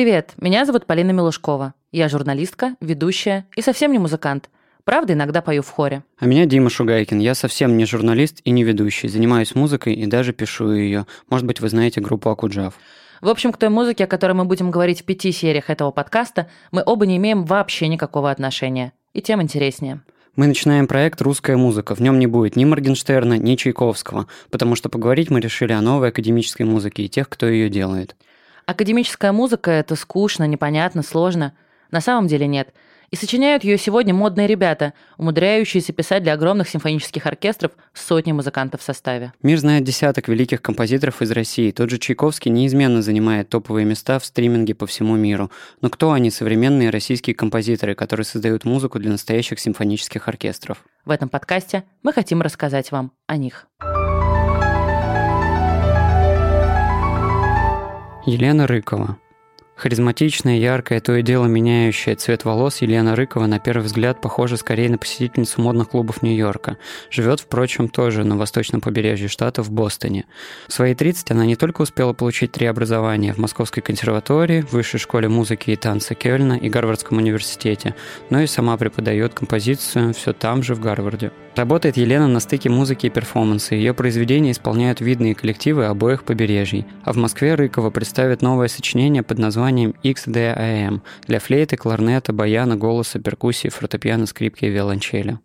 Привет, меня зовут Полина Милушкова. Я журналистка, ведущая и совсем не музыкант. Правда, иногда пою в хоре. А меня Дима Шугайкин. Я совсем не журналист и не ведущий. Занимаюсь музыкой и даже пишу ее. Может быть, вы знаете группу Акуджав. В общем, к той музыке, о которой мы будем говорить в пяти сериях этого подкаста, мы оба не имеем вообще никакого отношения. И тем интереснее. Мы начинаем проект «Русская музыка». В нем не будет ни Моргенштерна, ни Чайковского, потому что поговорить мы решили о новой академической музыке и тех, кто ее делает. Академическая музыка – это скучно, непонятно, сложно. На самом деле нет – и сочиняют ее сегодня модные ребята, умудряющиеся писать для огромных симфонических оркестров сотни музыкантов в составе. Мир знает десяток великих композиторов из России. Тот же Чайковский неизменно занимает топовые места в стриминге по всему миру. Но кто они, современные российские композиторы, которые создают музыку для настоящих симфонических оркестров? В этом подкасте мы хотим рассказать вам о них. Елена Рыкова, Харизматичная, яркая, то и дело меняющая цвет волос Елена Рыкова на первый взгляд похожа скорее на посетительницу модных клубов Нью-Йорка. Живет, впрочем, тоже на восточном побережье штата в Бостоне. В свои 30 она не только успела получить три образования в Московской консерватории, Высшей школе музыки и танца Кёльна и Гарвардском университете, но и сама преподает композицию все там же в Гарварде. Работает Елена на стыке музыки и перформанса. Ее произведения исполняют видные коллективы обоих побережий. А в Москве Рыкова представит новое сочинение под названием XDAM для флейты, кларнета, баяна, голоса, перкуссии, фортепиано, скрипки и виолончели.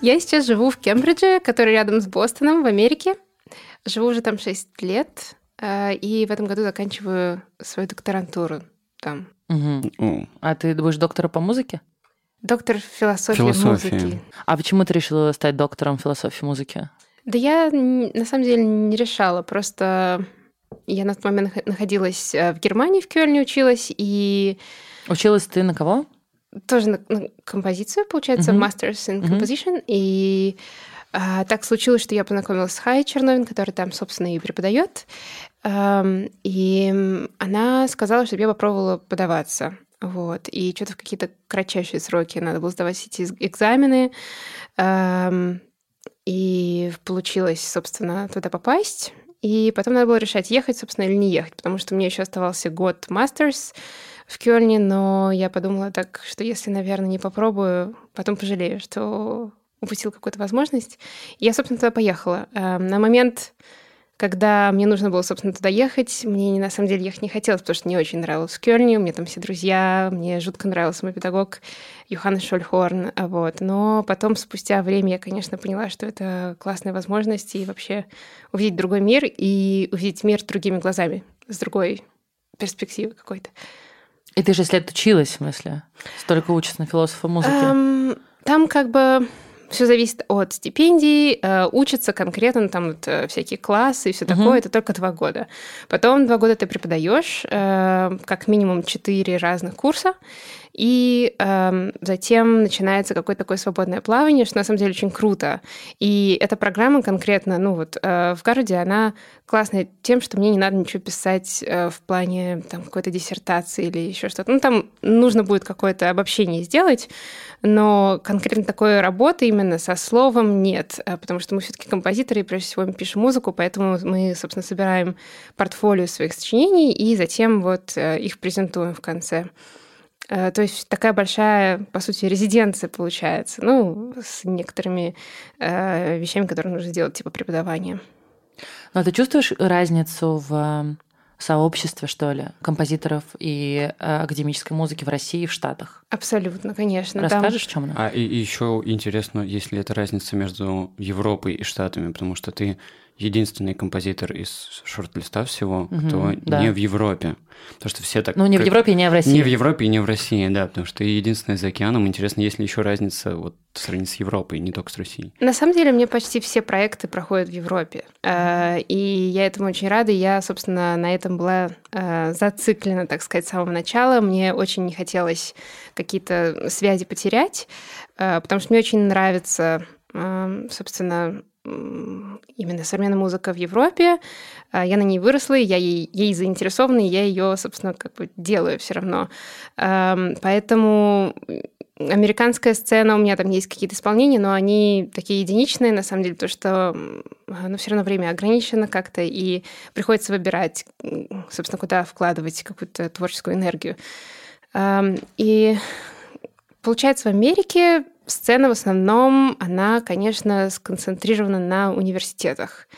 Я сейчас живу в Кембридже, который рядом с Бостоном в Америке. Живу уже там 6 лет, э, и в этом году заканчиваю свою докторантуру там. Угу. А ты будешь доктора по музыке? Доктор философии Философия. музыки. А почему ты решила стать доктором философии музыки? Да я на самом деле не решала, просто я на тот момент находилась э, в Германии, в Кёльне училась, и... Училась ты на кого? Тоже на, на композицию, получается, uh-huh. Masters in Composition, uh-huh. и а, так случилось, что я познакомилась с Хай Черновин, который там, собственно, и преподает. И она сказала, чтобы я попробовала подаваться. Вот. И что-то в какие-то кратчайшие сроки надо было сдавать эти экзамены. И получилось, собственно, туда попасть. И потом надо было решать, ехать, собственно, или не ехать, потому что мне еще оставался год мастерс в Кёльне, но я подумала так, что если, наверное, не попробую, потом пожалею, что упустил какую-то возможность. И я, собственно, туда поехала. На момент когда мне нужно было, собственно, туда ехать, мне на самом деле ехать не хотелось, потому что мне очень нравилось в Кёльне, у меня там все друзья, мне жутко нравился мой педагог Йоханнес Шольхорн, вот. Но потом, спустя время, я, конечно, поняла, что это классная возможность и вообще увидеть другой мир и увидеть мир другими глазами, с другой перспективы какой-то. И ты же лет училась, в смысле? Столько учишься на философа музыки. Um, там как бы все зависит от стипендий, э, учатся конкретно там вот, э, всякие классы и все такое, угу. это только два года. Потом два года ты преподаешь э, как минимум четыре разных курса, и э, затем начинается какое-то такое свободное плавание, что на самом деле очень круто. И эта программа конкретно, ну вот э, в Гарварде, она классная тем, что мне не надо ничего писать э, в плане там какой-то диссертации или еще что-то. Ну там нужно будет какое-то обобщение сделать, но конкретно такой работы именно со словом нет, э, потому что мы все-таки композиторы, и прежде всего мы пишем музыку, поэтому мы, собственно, собираем портфолио своих сочинений и затем вот э, их презентуем в конце. Э, то есть такая большая, по сути, резиденция получается, ну, с некоторыми э, вещами, которые нужно сделать, типа преподавания. Но ты чувствуешь разницу в сообществе, что ли, композиторов и э, академической музыки в России и в Штатах? Абсолютно, конечно. Расскажешь, там... в чем она? А и, и еще интересно, есть ли это разница между Европой и Штатами, потому что ты единственный композитор из шорт-листа всего, угу, кто да. не в Европе. Потому что все так... Ну, не в Европе и не в России. Не в Европе и не в России, да, потому что ты единственная за океаном. Интересно, есть ли еще разница вот сравнить с Европой, не только с Россией? На самом деле, мне почти все проекты проходят в Европе. Э, и я этому очень рада. Я, собственно, на этом была э, зациклена, так сказать, с самого начала. Мне очень не хотелось какие-то связи потерять, э, потому что мне очень нравится собственно, именно современная музыка в Европе. А, я на ней выросла, я ей, ей заинтересована, и я ее, собственно, как бы делаю все равно. Поэтому американская сцена, у меня там есть какие-то исполнения, но они такие единичные, на самом деле, потому что ну, все равно время ограничено как-то, и приходится выбирать, собственно, куда вкладывать какую-то творческую энергию. И получается, в Америке сцена в основном, она, конечно, сконцентрирована на университетах.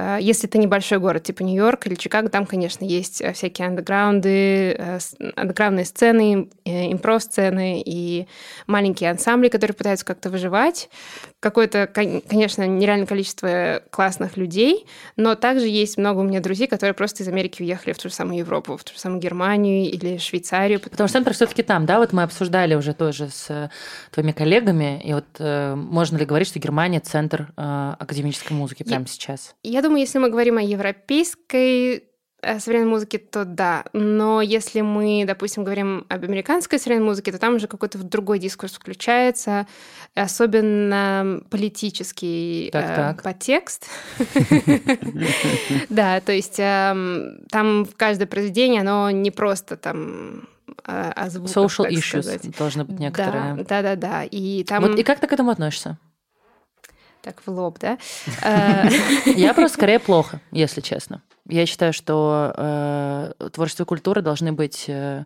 Э, если это небольшой город, типа Нью-Йорк или Чикаго, там, конечно, есть э, всякие андеграунды, э, андеграундные сцены, импров-сцены и маленькие ансамбли, которые пытаются как-то выживать. Какое-то, конечно, нереальное количество классных людей, но также есть много у меня друзей, которые просто из Америки уехали в ту же самую Европу, в ту же самую Германию или Швейцарию. Потому что центр все-таки там, да? Вот мы обсуждали уже тоже с твоими коллегами, и вот э, можно ли говорить, что Германия центр э, академической музыки прямо я, сейчас? Я думаю, если мы говорим о европейской э, современной музыке, то да. Но если мы, допустим, говорим об американской современной музыке, то там уже какой-то другой дискурс включается, особенно политический так, э, так. подтекст. Да, то есть эм, там каждое произведение, оно не просто там э, о звуках, Social issues должны быть некоторые. Да, да, да. И там... Вот, и как ты к этому относишься? Так, в лоб, да? Я просто скорее плохо, если честно. Я считаю, что э, творчество и культура должны быть э,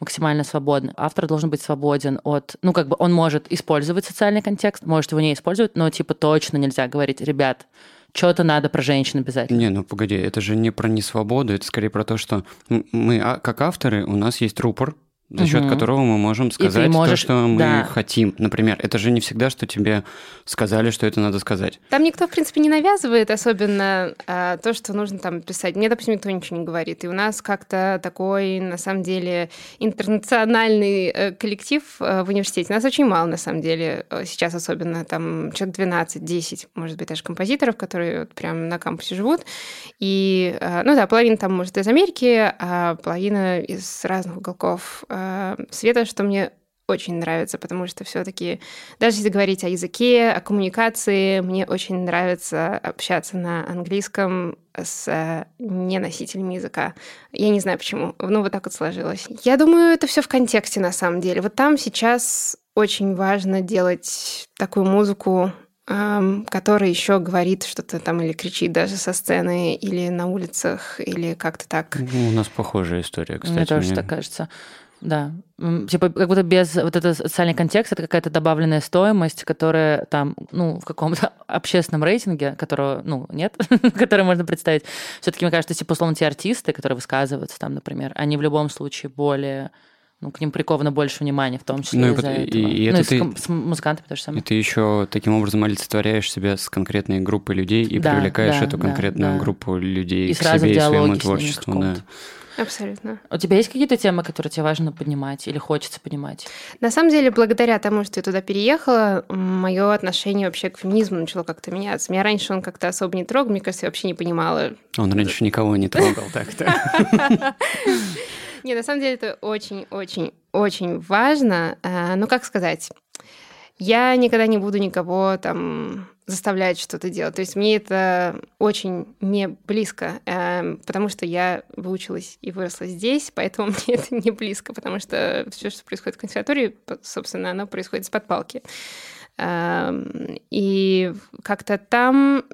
максимально свободны. Автор должен быть свободен от... Ну, как бы он может использовать социальный контекст, может его не использовать, но типа точно нельзя говорить, ребят, что-то надо про женщин обязательно. Не, ну погоди, это же не про несвободу, это скорее про то, что мы, а, как авторы, у нас есть рупор, за счет угу. которого мы можем сказать можешь... то, что мы да. хотим. Например, это же не всегда, что тебе сказали, что это надо сказать. Там никто, в принципе, не навязывает, особенно а, то, что нужно там писать. Мне, допустим, никто ничего не говорит. И у нас как-то такой, на самом деле, интернациональный э, коллектив э, в университете. Нас очень мало, на самом деле, э, сейчас особенно, там, человек 12-10, может быть, даже композиторов, которые вот прям на кампусе живут. И, ну да, половина там, может, из Америки, а половина из разных уголков Э, света, что мне очень нравится, потому что все-таки, даже если говорить о языке, о коммуникации, мне очень нравится общаться на английском с э, неносителями языка. Я не знаю почему, но вот так вот сложилось. Я думаю, это все в контексте на самом деле. Вот там сейчас очень важно делать такую музыку, эм, которая еще говорит что-то там или кричит даже со сцены, или на улицах, или как-то так. Ну, у нас похожая история, кстати. Мне тоже мне... так кажется. Да. Типа, как будто без вот этого социальный контекст, это какая-то добавленная стоимость, которая там, ну, в каком-то общественном рейтинге, которого, ну, нет, который можно представить. все таки мне кажется, типа, условно, те артисты, которые высказываются там, например, они в любом случае более ну, к ним приковано больше внимания, в том числе ну, из-за и, этого. И, и ну, это и ты, с, с музыкантами то же самое. И ты еще таким образом олицетворяешь себя с конкретной группой людей и да, привлекаешь да, эту конкретную да, да. группу людей и к себе и своему творчеству. Да. Абсолютно. У тебя есть какие-то темы, которые тебе важно поднимать или хочется поднимать? На самом деле, благодаря тому, что я туда переехала, мое отношение вообще к феминизму начало как-то меняться. Меня раньше он как-то особо не трогал, мне кажется, я вообще не понимала. Он раньше никого не трогал так-то. Не, на самом деле это очень-очень-очень важно. А, ну, как сказать, я никогда не буду никого там заставлять что-то делать. То есть мне это очень не близко, э, потому что я выучилась и выросла здесь, поэтому мне это не близко, потому что все, что происходит в консерватории, собственно, оно происходит с-под палки. Э, и как-то там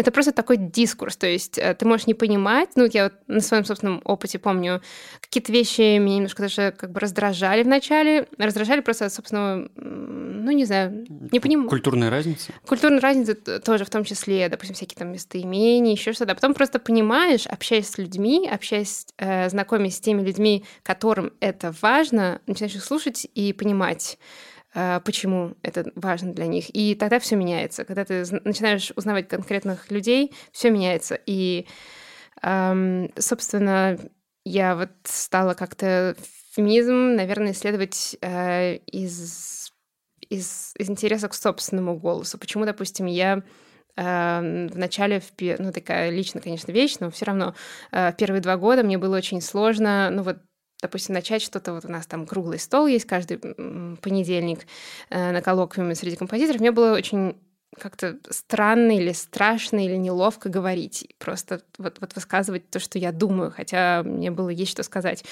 это просто такой дискурс, то есть э, ты можешь не понимать, ну, я вот на своем собственном опыте помню, какие-то вещи меня немножко даже как бы раздражали вначале, раздражали просто от собственного, ну, не знаю, не понимаю. Культурная разница? Культурная разница тоже в том числе, допустим, всякие там местоимения, еще что-то. А потом просто понимаешь, общаясь с людьми, общаясь, э, знакомясь с теми людьми, которым это важно, начинаешь их слушать и понимать, а, почему это важно для них. И тогда все меняется. Когда ты начинаешь узнавать конкретных людей, все меняется. И, собственно, я вот стала как-то феминизм, наверное, исследовать э, из, из, из интереса к собственному голосу. Почему, допустим, я э, в начале, ну, такая лично, конечно, вещь, но все равно э, первые два года мне было очень сложно, ну, вот допустим, начать что-то, вот у нас там круглый стол есть каждый понедельник э, на коллоквиуме среди композиторов, мне было очень как-то странно или страшно или неловко говорить, просто вот, вот высказывать то, что я думаю, хотя мне было есть что сказать.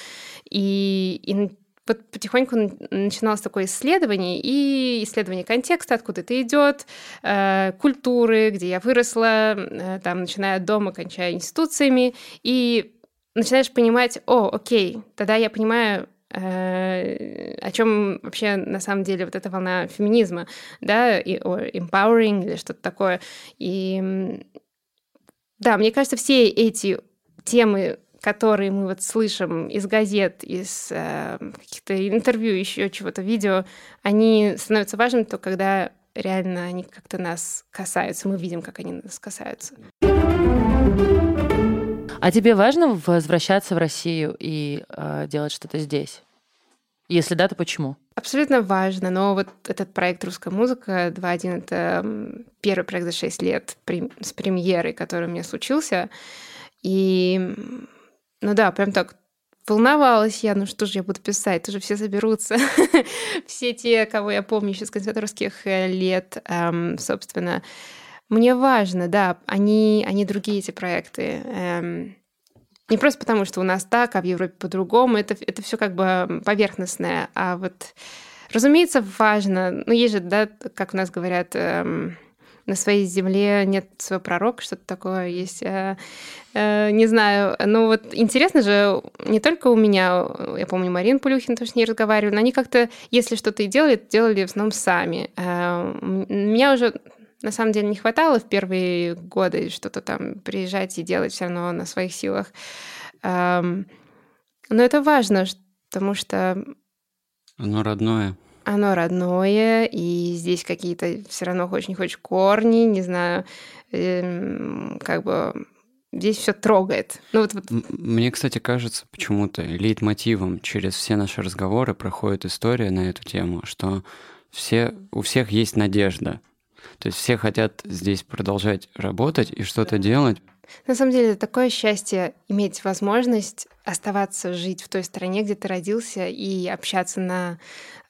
И, и вот потихоньку начиналось такое исследование, и исследование контекста, откуда это идет, э, культуры, где я выросла, э, там, начиная от дома, кончая институциями, и начинаешь понимать, о, окей, тогда я понимаю, э, о чем вообще на самом деле вот эта волна феминизма, да, и, о, empowering или что-то такое. И да, мне кажется, все эти темы которые мы вот слышим из газет, из э, каких-то интервью, еще чего-то, видео, они становятся важными только когда реально они как-то нас касаются, мы видим, как они нас касаются. А тебе важно возвращаться в Россию и э, делать что-то здесь? Если да, то почему? Абсолютно важно, но вот этот проект «Русская музыка 2.1» — это первый проект за 6 лет с премьерой, который у меня случился. И ну да, прям так волновалась я, ну что же я буду писать, тоже все соберутся. все те, кого я помню еще с консерваторских э, лет, эм, собственно. Мне важно, да, они, они другие эти проекты. Эм, не просто потому, что у нас так, а в Европе по-другому. Это, это все как бы поверхностное. А вот, разумеется, важно. Ну, есть же, да, как у нас говорят, эм, на своей земле нет своего пророка, что-то такое есть. Э, э, не знаю. Ну вот интересно же, не только у меня, я помню, Марин Пулюхин тоже с ней разговаривали, но они как-то, если что-то и делали, делали в основном сами. Э, меня уже на самом деле не хватало в первые годы что-то там приезжать и делать все равно на своих силах. Эм, но это важно, потому что... Оно родное оно родное, и здесь какие-то все равно хочешь не хочешь корни, не знаю, эм, как бы здесь все трогает. Ну, вот, вот. Мне, кстати, кажется, почему-то лейтмотивом через все наши разговоры проходит история на эту тему, что все, у всех есть надежда. То есть все хотят здесь продолжать работать и что-то делать. На самом деле, это такое счастье иметь возможность оставаться жить в той стране, где ты родился, и общаться на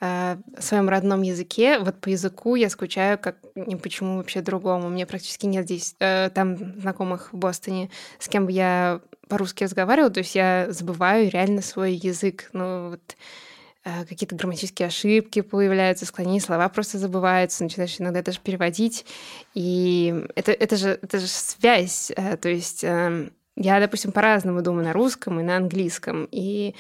э, своем родном языке. Вот по языку я скучаю как ни почему вообще другому. У меня практически нет здесь э, там знакомых в Бостоне, с кем бы я по-русски разговаривала. То есть я забываю реально свой язык. Ну вот э, какие-то грамматические ошибки появляются, склонения, слова просто забываются, начинаешь иногда даже переводить. И это, это, же, это же связь. Э, то есть эм, я, допустим, по-разному думаю на русском и на английском. И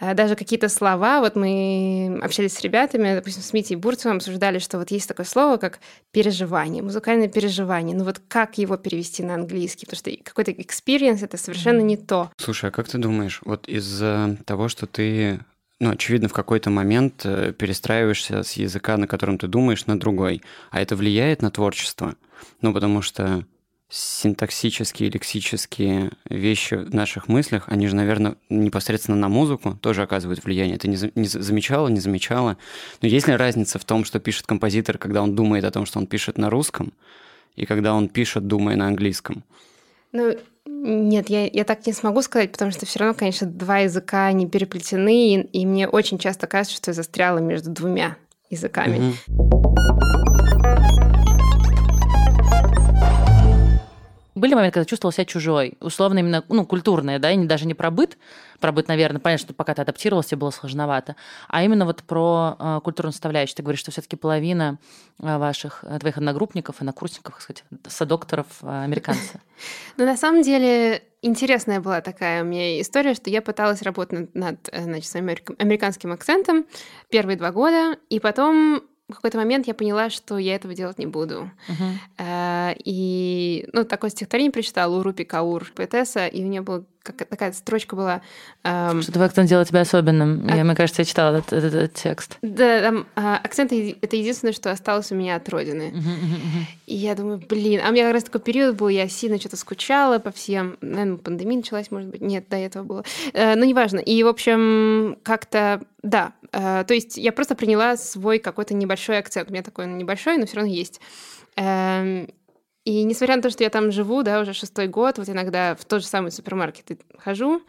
э, даже какие-то слова, вот мы общались с ребятами, допустим, с Митей Бурцевым, обсуждали, что вот есть такое слово, как переживание, музыкальное переживание. Ну вот как его перевести на английский? Потому что какой-то experience — это совершенно не то. Слушай, а как ты думаешь, вот из-за того, что ты ну, очевидно, в какой-то момент э, перестраиваешься с языка, на котором ты думаешь, на другой. А это влияет на творчество? Ну, потому что синтаксические, лексические вещи в наших мыслях, они же, наверное, непосредственно на музыку тоже оказывают влияние. Ты не, за, не замечала, не замечала? Но есть ли разница в том, что пишет композитор, когда он думает о том, что он пишет на русском, и когда он пишет, думая на английском? Ну, нет, я, я так не смогу сказать, потому что все равно, конечно, два языка не переплетены, и, и мне очень часто кажется, что я застряла между двумя языками. Mm-hmm. Были моменты, когда чувствовал себя чужой. Условно именно, ну, культурное, да, и даже не про быт. Про быт, наверное, понятно, что пока ты адаптировался, было сложновато. А именно вот про э, культурную составляющую. Ты говоришь, что все таки половина э, ваших, э, твоих одногруппников, однокурсников, кстати, садокторов э, американцы. Ну, на самом деле, интересная была такая у меня история, что я пыталась работать над, над значит, своим американским акцентом первые два года, и потом в какой-то момент я поняла, что я этого делать не буду. Uh-huh. И, ну, такое стихотворение прочитала у Рупи Каур, поэтесса, и у нее была как, такая строчка была... Эм... Что твой акцент делает тебя особенным. А... Я, мне кажется, я читала этот, этот, этот текст. Да, там а, акцент — это единственное, что осталось у меня от родины. Uh-huh, uh-huh. И я думаю, блин, а у меня как раз такой период был, я сильно что-то скучала по всем... Наверное, пандемия началась, может быть. Нет, до этого было. Э, ну, неважно. И, в общем, как-то... Да, то есть я просто приняла свой какой-то небольшой акцент. У меня такой небольшой, но все равно есть. Эм, и несмотря на то, что я там живу, да, уже шестой год, вот иногда в тот же самый супермаркет хожу,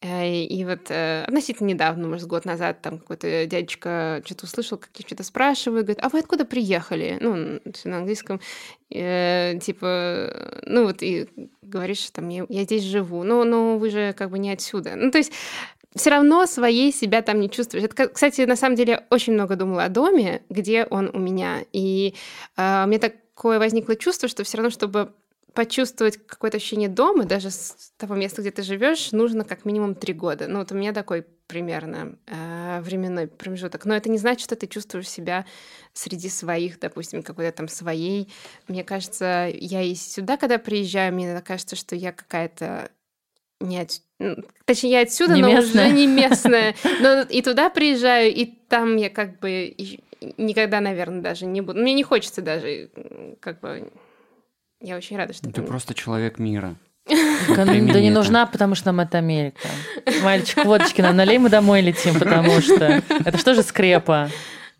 э, и вот э, относительно недавно, может, год назад, там какой-то дядечка что-то услышал, как я что-то спрашиваю, говорит, а вы откуда приехали? Ну, на английском, э, типа, ну вот, и говоришь, там, я, я здесь живу, ну, ну, вы же как бы не отсюда. Ну, то есть все равно своей себя там не чувствуешь. Это, кстати, на самом деле очень много думала о доме, где он у меня. И э, у меня такое возникло чувство, что все равно, чтобы почувствовать какое-то ощущение дома, даже с того места, где ты живешь, нужно как минимум три года. Ну, вот у меня такой примерно э, временной промежуток. Но это не значит, что ты чувствуешь себя среди своих, допустим, какой-то там своей. Мне кажется, я и сюда, когда приезжаю, мне кажется, что я какая-то не от... Точнее, я отсюда, не но местная. уже не местная. Но и туда приезжаю, и там я как бы никогда, наверное, даже не буду. Мне не хочется даже как бы я очень рада, что ты просто человек мира. Да не нужна, потому что нам это Америка. Мальчик, водочки нам налей, мы домой летим, потому что это что же скрепа?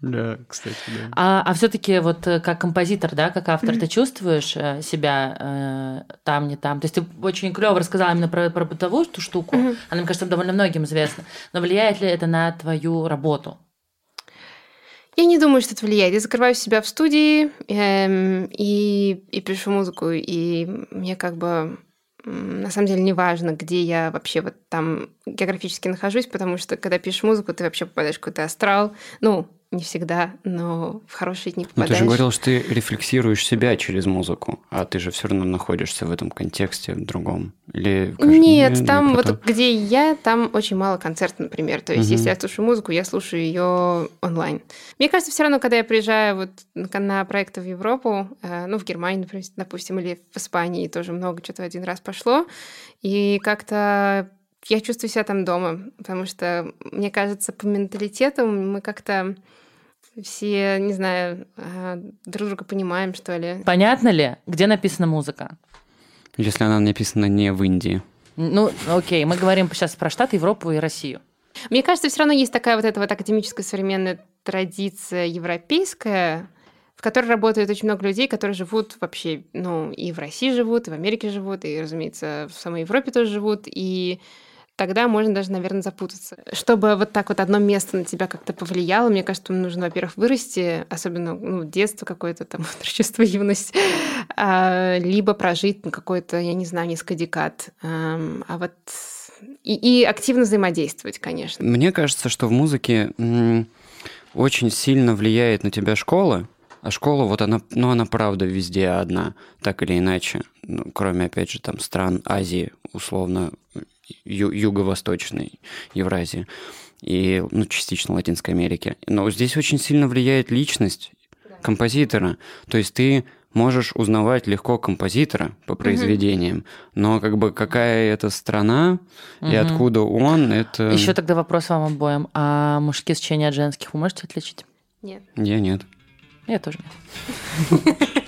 Да, кстати, да. А, а все-таки вот э, как композитор, да, как автор, ты чувствуешь э, себя э, там, не там? То есть ты очень клево рассказала именно про, про бытовую эту штуку. Она, мне кажется, довольно многим известна. Но влияет ли это на твою работу? Я не думаю, что это влияет. Я закрываю себя в студии эм, и, и пишу музыку, и мне как бы на самом деле не важно, где я вообще вот там географически нахожусь, потому что когда пишешь музыку, ты вообще попадаешь в какой-то астрал. Ну, не всегда, но в хорошие дни попадаешь. Но ты же говорил, что ты рефлексируешь себя через музыку, а ты же все равно находишься в этом контексте в другом. Или Нет, не, там вот где я, там очень мало концертов, например. То есть, угу. если я слушаю музыку, я слушаю ее онлайн. Мне кажется, все равно, когда я приезжаю вот на проекты в Европу, э, ну, в Германии, допустим, или в Испании, тоже много что-то один раз пошло, и как-то я чувствую себя там дома, потому что, мне кажется, по менталитету мы как-то все, не знаю, а, друг друга понимаем, что ли. Понятно ли, где написана музыка? Если она написана не в Индии. Ну, окей, мы говорим сейчас про Штаты, Европу и Россию. Мне кажется, все равно есть такая вот эта вот академическая современная традиция европейская, в которой работает очень много людей, которые живут вообще, ну, и в России живут, и в Америке живут, и, разумеется, в самой Европе тоже живут, и тогда можно даже, наверное, запутаться. Чтобы вот так вот одно место на тебя как-то повлияло, мне кажется, нужно, во-первых, вырасти, особенно ну, детство какое-то, там, отрочество, юность, а, либо прожить какой-то, я не знаю, несколько декад. А вот и, и активно взаимодействовать, конечно. Мне кажется, что в музыке очень сильно влияет на тебя школа, а школа, вот она, ну, она правда везде одна, так или иначе. Ну, кроме, опять же, там стран Азии, условно, ю- юго-восточной Евразии и ну, частично Латинской Америки. Но здесь очень сильно влияет личность композитора. То есть ты можешь узнавать легко композитора по произведениям, угу. но как бы какая это страна угу. и откуда он, это... Еще тогда вопрос вам обоим. А мужские сочинения от женских вы можете отличить? Нет. Я нет. Я тоже нет.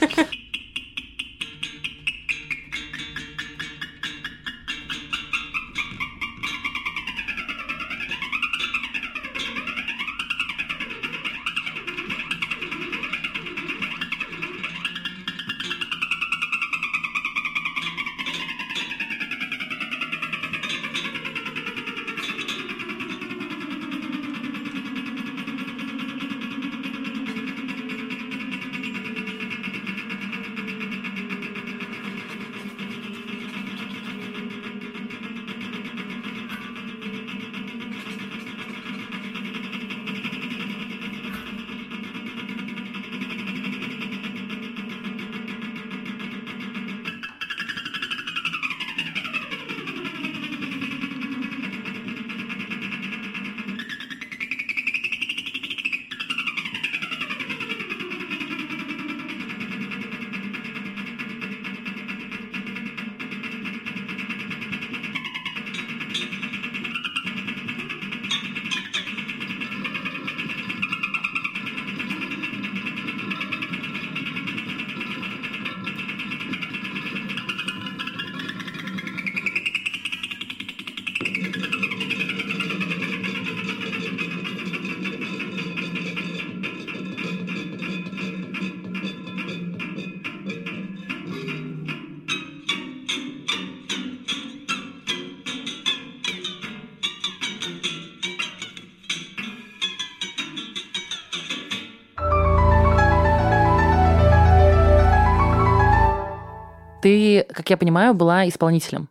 Ты, как я понимаю, была исполнителем.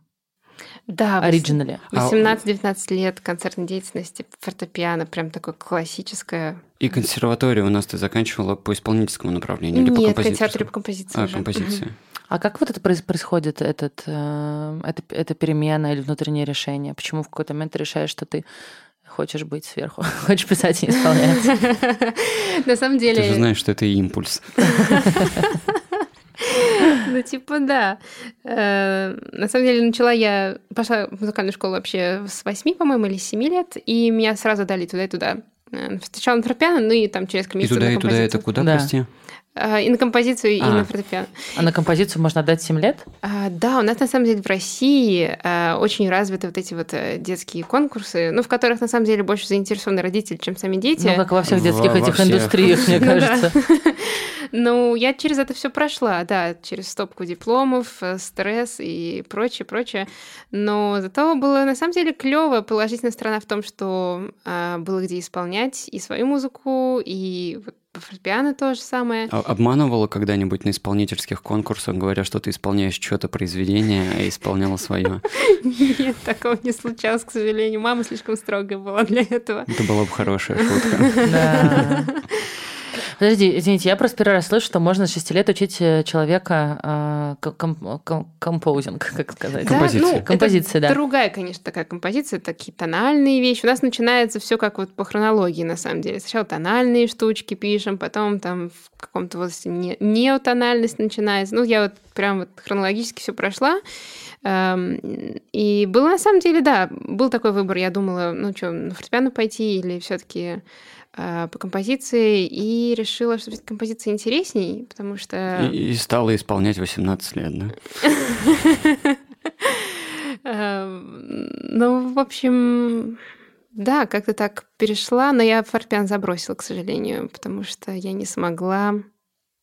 Да, вос- оригинале? А- 18-19 лет концертной деятельности, фортепиано, прям такое классическое. И консерваторию у нас ты заканчивала по исполнительскому направлению или по Нет, композиции? консерваторию по композиции А, уже. композиции. А как вот это проис- происходит, этот, э, это, это перемена или внутреннее решение? Почему в какой-то момент ты решаешь, что ты хочешь быть сверху, хочешь писать и исполнять? На самом Ты же деле, знаешь, что это импульс. ну типа да. Э, На самом деле начала я, пошла в музыкальную школу вообще с 8, по-моему, или с 7 лет, и меня сразу дали туда и туда. Э, Сначала на фортепиано, ну и там через И комиссию туда, и туда, это куда, Да. прости? А, И на композицию, и А. на фортепиано. А на композицию можно отдать 7 лет? А, Да, у нас на самом деле в России а, очень развиты вот эти вот э, детские конкурсы, ну, в которых на самом деле больше заинтересованы родители, чем сами дети. Ну, как во всех Во- детских во этих всех. индустриях, мне Ну кажется. Ну, я через это все прошла, да, через стопку дипломов, э, стресс и прочее, прочее. Но зато было на самом деле клево. Положительная сторона в том, что было где исполнять и свою музыку, и вот по фортепиано то же самое. А- Обманывала когда-нибудь на исполнительских конкурсах, говоря, что ты исполняешь что-то произведение, а исполняла свое? Нет, такого не случалось, к сожалению. Мама слишком строгая была для этого. Это была бы хорошая шутка. Подожди, извините, я просто первый раз слышу, что можно с 6 лет учить э, человека э, композинг, как сказать. Да, Композиции. ну, это Композиции, да. Другая, конечно, такая композиция, такие тональные вещи. У нас начинается все как вот по хронологии, на самом деле. Сначала тональные штучки пишем, потом там в каком-то возрасте не, неотональность начинается. Ну, я вот прям вот хронологически все прошла. Эм, И было на самом деле, да, был такой выбор. Я думала, ну что, на фортепиано пойти или все-таки по композиции, и решила, что композиция интересней, потому что... И, и стала исполнять 18 лет, да? Эм, Ну, в общем, да, как-то так перешла, но я фортепиано забросила, к сожалению, потому что я не смогла.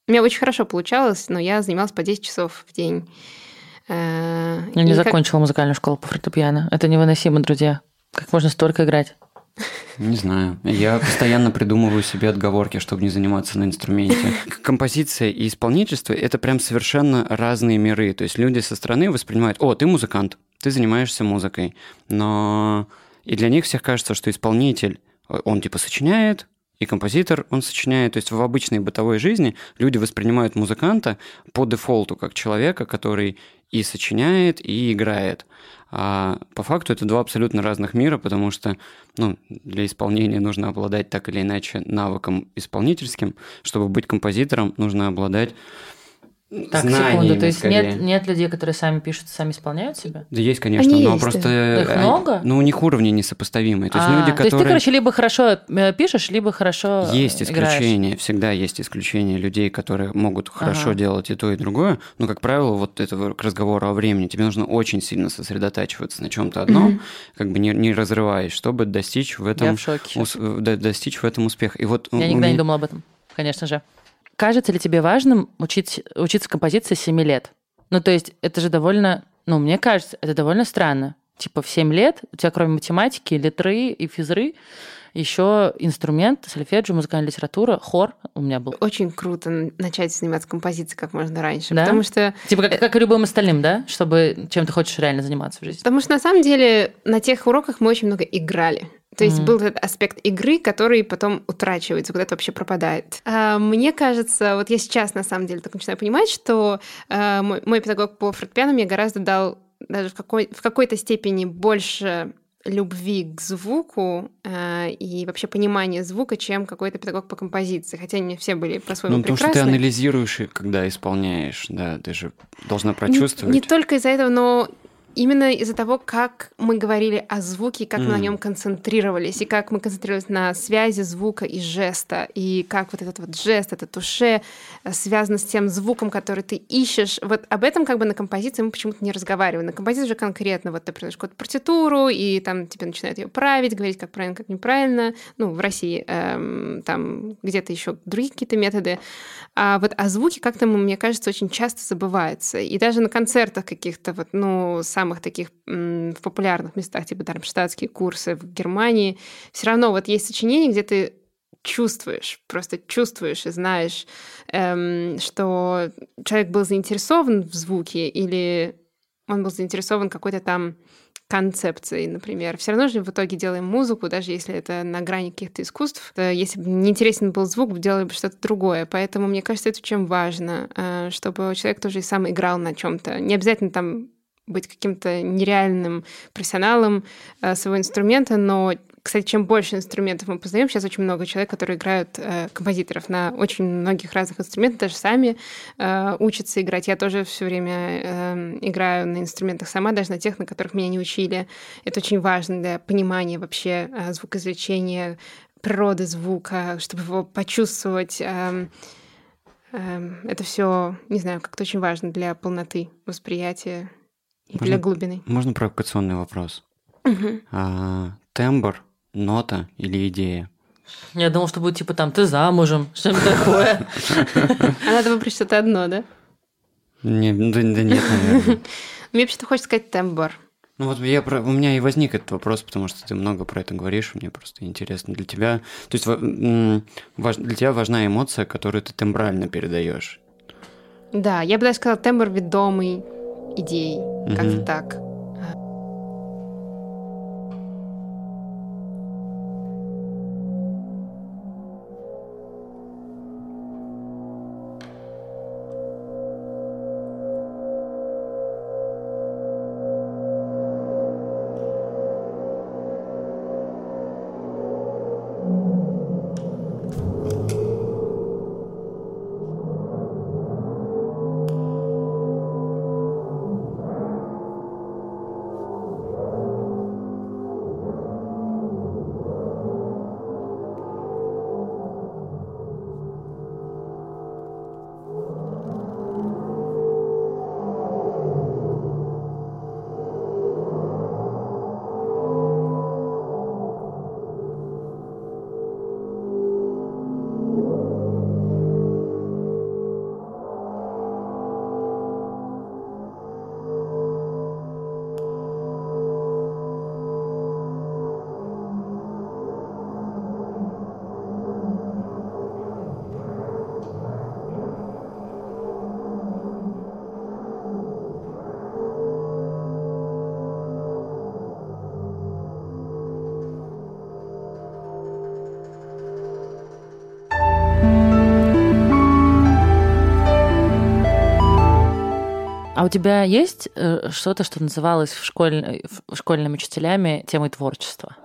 У меня очень хорошо получалось, но я занималась по 10 часов в день. Э, Я не и как- закончила музыкальную школу по фортепиано. Это невыносимо, друзья. Как можно столько играть? Не знаю. Я постоянно придумываю себе отговорки, чтобы не заниматься на инструменте. Композиция и исполнительство – это прям совершенно разные миры. То есть люди со стороны воспринимают, о, ты музыкант, ты занимаешься музыкой. Но и для них всех кажется, что исполнитель, он типа сочиняет, и композитор, он сочиняет. То есть в обычной бытовой жизни люди воспринимают музыканта по дефолту как человека, который и сочиняет, и играет. А по факту это два абсолютно разных мира, потому что ну, для исполнения нужно обладать так или иначе навыком исполнительским. Чтобы быть композитором, нужно обладать Так, знаниями, секунду. То есть скорее. нет, нет людей, которые сами пишут, сами исполняют себя? Да есть, конечно, Они но есть, просто... да. Их много? Ну, у них уровни несопоставимые. То есть А, люди, то есть ты, которые... короче, либо хорошо э, пишешь, либо хорошо Есть играешь. исключения, всегда есть исключения людей, которые могут хорошо Ага. делать и то, и другое. Но, как правило, вот это к разговору о времени, тебе нужно очень сильно сосредотачиваться на чем-то одном, Мгм. как бы не, не разрываясь, чтобы достичь в Я этом, в шоке. ус- до- достичь в этом успех. И вот Я никогда не меня- думала об этом, конечно же. Кажется ли тебе важным учить, учиться композиции с 7 лет? Ну, то есть это же довольно, ну, мне кажется, это довольно странно. Типа в 7 лет у тебя кроме математики, литры и физры еще инструмент, сольфеджио, музыкальная литература, хор у меня был. Очень круто начать заниматься композицией как можно раньше, Да? потому что Типа как, как и любым остальным, да? Чтобы чем ты хочешь реально заниматься в жизни. Потому что на самом деле на тех уроках мы очень много играли. То есть Мгм. был этот аспект игры, который потом утрачивается, куда-то вообще пропадает. А, мне кажется, вот я сейчас на самом деле только начинаю понимать, что а, мой, мой педагог по фортепиано мне гораздо дал даже в, какой, в какой-то степени больше любви к звуку э, и вообще понимания звука, чем какой-то педагог по композиции. Хотя они все были по-своему Ну, потому что прекрасны. ты анализируешь, когда исполняешь, да, ты же должна Не- прочувствовать. Не, только из-за этого, но именно из-за того, как мы говорили о звуке, как мы на нем концентрировались, и как мы концентрировались на связи звука и жеста, и как вот этот вот жест, это туше э, связано с тем звуком, который ты ищешь. Вот об этом как бы на композиции мы почему-то не разговариваем. На композиции уже конкретно вот ты придаешь какую-то партитуру, и там тебе начинают ее править, говорить, как правильно, как неправильно. Ну, в России эм, там где-то еще другие какие-то методы. А вот о звуке как-то, мне кажется, очень часто забывается. И даже на концертах каких-то вот, ну, самых таких м, в популярных местах, типа дармштадтские курсы в Германии, все равно вот есть сочинения, где ты чувствуешь, просто чувствуешь и знаешь, эм, что человек был заинтересован в звуке или он был заинтересован какой-то там концепцией, например. Все равно же в итоге делаем музыку, даже если это на грани каких-то искусств. Если бы не интересен был звук, делали бы что-то другое. Поэтому мне кажется, это очень важно, э, чтобы человек тоже и сам играл на чем-то. Не обязательно там быть каким-то нереальным профессионалом э, своего инструмента, но кстати, чем больше инструментов мы познаем, сейчас очень много человек, которые играют э, композиторов на очень многих разных инструментах, даже сами э, учатся играть. Я тоже все время э, играю на инструментах сама, даже на тех, на которых меня не учили. Это очень важно для понимания вообще э, звукоизвлечения, природы звука, чтобы его почувствовать. Э, э, это все, не знаю, как-то очень важно для полноты восприятия и Можно- для глубины. Можно провокационный вопрос? А, тембр, нота или идея? Я думал, что будет типа там ты замужем, что-нибудь такое. А надо выбрать что-то одно, да? Не, да, да нет, наверное. Мне вообще-то хочется сказать тембр. Ну вот я про- у меня и возник этот вопрос, потому что ты много про это говоришь, мне просто интересно для тебя. То есть важ- для тебя важна эмоция, которую ты тембрально передаешь. Да, я бы даже сказала тембр ведомый идей. Как-то Мгм. так. А у тебя есть э, что-то, что называлось в школь- в- школьными учителями темой творчества?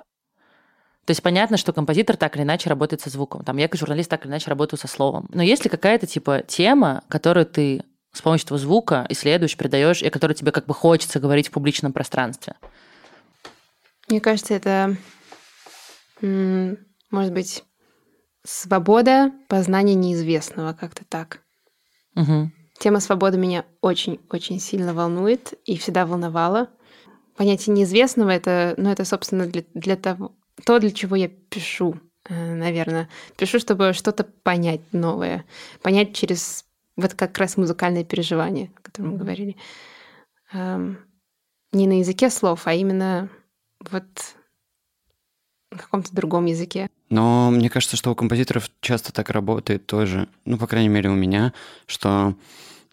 То есть понятно, что композитор так или иначе работает со звуком. Там я как журналист так или иначе работаю со словом. Но есть ли какая-то типа тема, которую ты с помощью этого звука исследуешь, передаешь, и о которой тебе как бы хочется говорить в публичном пространстве? Мне кажется, это может быть свобода познания неизвестного, как-то так. Мгм. Тема свободы меня очень-очень сильно волнует и всегда волновала. Понятие неизвестного это, ну, это, собственно, для, для того, то, для чего я пишу, наверное. Пишу, чтобы что-то понять новое. Понять через вот как раз музыкальное переживание, о котором мы говорили. Эм, Не на языке слов, а именно вот на каком-то другом языке. Но мне кажется, что у композиторов часто так работает тоже, ну, по крайней мере, у меня, что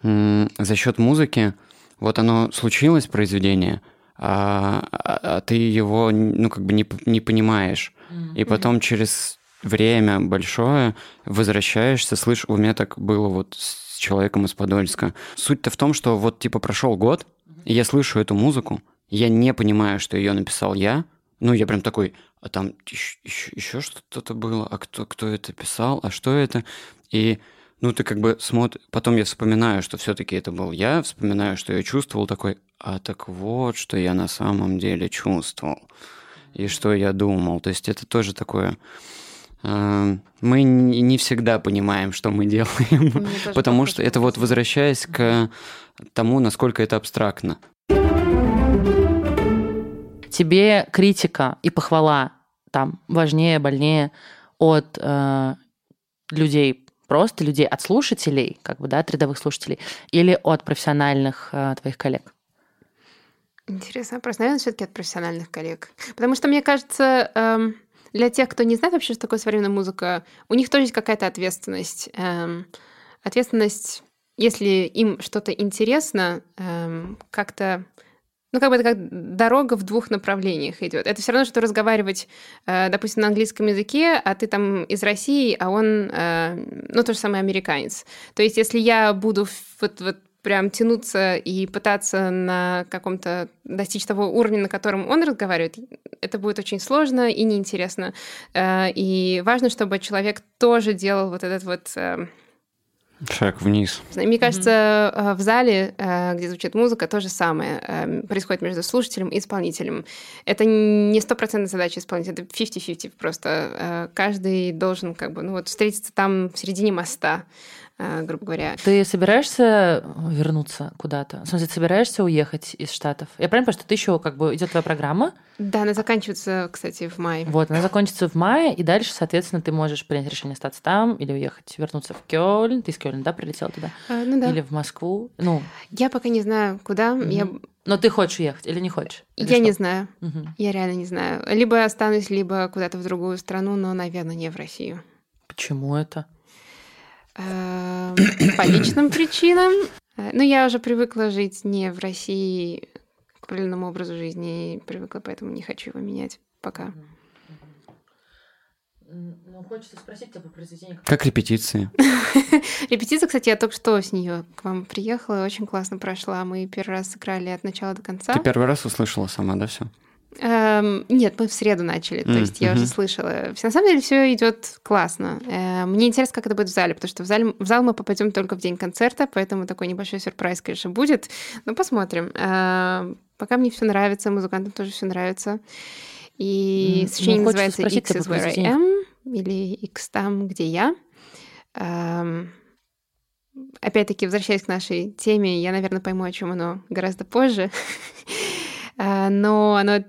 за счет музыки вот оно случилось, произведение, а, а- а ты его, ну, как бы не, не понимаешь. И потом через время большое возвращаешься, слышь, у меня так было вот с человеком из Подольска. Суть-то в том, что вот типа прошел год, и я слышу эту музыку, я не понимаю, что ее написал я, ну, я прям такой, а там еще, что-то было, а кто, кто это писал, а что это? И, ну, ты как бы смотришь, потом я вспоминаю, что все-таки это был я, вспоминаю, что я чувствовал, такой, а так вот, что я на самом деле чувствовал, и что я думал. То есть это тоже такое... э, Мы не всегда понимаем, что мы делаем, потому что это вот возвращаясь к тому, насколько это абстрактно. Тебе критика и похвала там важнее, больнее от э, людей, просто людей, от слушателей, как бы, да, от рядовых слушателей, или от профессиональных э, твоих коллег? Интересно вопрос. Наверное, все-таки от профессиональных коллег. Потому что, мне кажется, эм, для тех, кто не знает вообще, что такое современная музыка, у них тоже есть какая-то ответственность. Эм, Ответственность если им что-то интересно, эм, как-то ну, как бы это как дорога в двух направлениях идет. Это все равно, что разговаривать, э, допустим, на английском языке, а ты там из России, а он, э, ну, то же самое американец. То есть, если я буду вот, вот прям тянуться и пытаться на каком-то достичь того уровня, на котором он разговаривает, это будет очень сложно и неинтересно. Э, и важно, чтобы человек тоже делал вот этот вот Шаг вниз. Мне кажется, mm-hmm. в зале, э, где звучит музыка, то же самое э, происходит между слушателем и исполнителем. Это не стопроцентная задача исполнителя, это 50-50 просто. Каждый должен как бы, ну вот, встретиться там в середине моста. Э, грубо говоря. Ты собираешься вернуться куда-то? В смысле, ты собираешься уехать из Штатов? Я правильно понимаю, что ты еще как бы идет твоя программа? Да, она заканчивается, кстати, в мае. Вот, она закончится в мае, и дальше, соответственно, ты можешь принять решение остаться там или уехать, вернуться в Кёльн. Ты из Кёльна, да, прилетела туда? А, ну да. Или в Москву? Ну. Я пока не знаю, куда. Угу. Я... Но ты хочешь уехать или не хочешь? Или я что? не знаю. Угу. Я реально не знаю. Либо останусь, либо куда-то в другую страну, но, наверное, не в Россию. Почему это? Эм, по личным причинам. Э, ну, я уже привыкла жить не в России к правильному образу жизни, привыкла, поэтому не хочу его менять пока. Ну, хочется спросить тебя по произведению. Как репетиции? Репетиция, кстати, я только что с нее к вам приехала, очень классно прошла. Мы первый раз сыграли от начала до конца. Ты первый раз услышала сама, да, все? Эм, нет, мы в среду начали, то есть я уже слышала. На самом деле все идет классно. Э, мне интересно, как это будет в зале, потому что в, зале, в зал мы попадем только в день концерта, поэтому такой небольшой сюрприз, конечно, будет. Но посмотрим. Э, пока мне все нравится, музыкантам тоже все нравится. И mm, сочинение ну, называется X is where I am, или X там, где я. Эм, опять-таки, возвращаясь к нашей теме, я, наверное, пойму, о чем оно гораздо позже. Э, но оно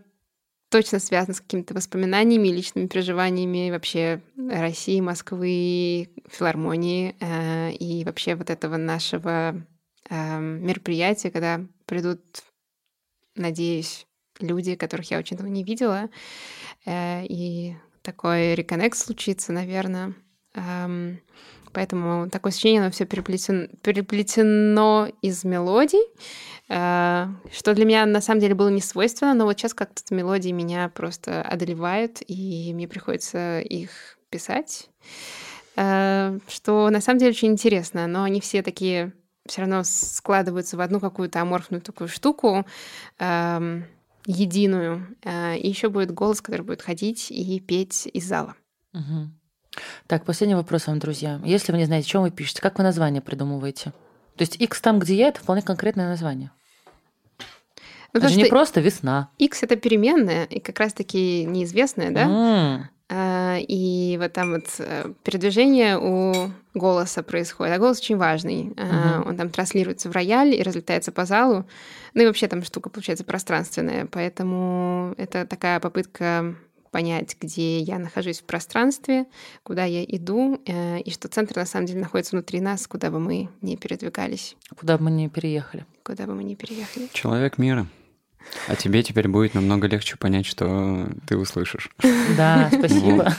точно связано с какими-то воспоминаниями, личными переживаниями вообще России, Москвы, филармонии э, и вообще вот этого нашего э, мероприятия, когда придут, надеюсь, люди, которых я очень давно не видела, э, и такой реконнект случится, наверное. Эм, поэтому такое ощущение, оно все переплетено, переплетено из мелодий, Э, что для меня на самом деле было не свойственно, но вот сейчас как-то мелодии меня просто одолевают, и мне приходится их писать, э, что на самом деле очень интересно, но они все такие все равно складываются в одну какую-то аморфную такую штуку, эм, единую. Э, и еще будет голос, который будет ходить и петь из зала. Угу. Так, последний вопрос вам, друзья. Если вы не знаете, чем вы пишете, как вы название придумываете? То есть X там, где я, это вполне конкретное название. Ну, это же не просто весна. X это переменная и как раз-таки неизвестная, да? Mm. И вот там вот э, передвижение у голоса происходит. А голос очень важный. Uh-huh. Он там транслируется в рояль и разлетается по залу. Ну и вообще там штука получается пространственная. Поэтому это такая попытка понять, где я нахожусь в пространстве, куда я иду, э, и что центр на самом деле находится внутри нас, куда бы мы ни передвигались. Куда бы мы ни переехали. Куда бы мы ни переехали. Человек мира. А тебе теперь будет намного легче понять, что ты услышишь. Да, спасибо.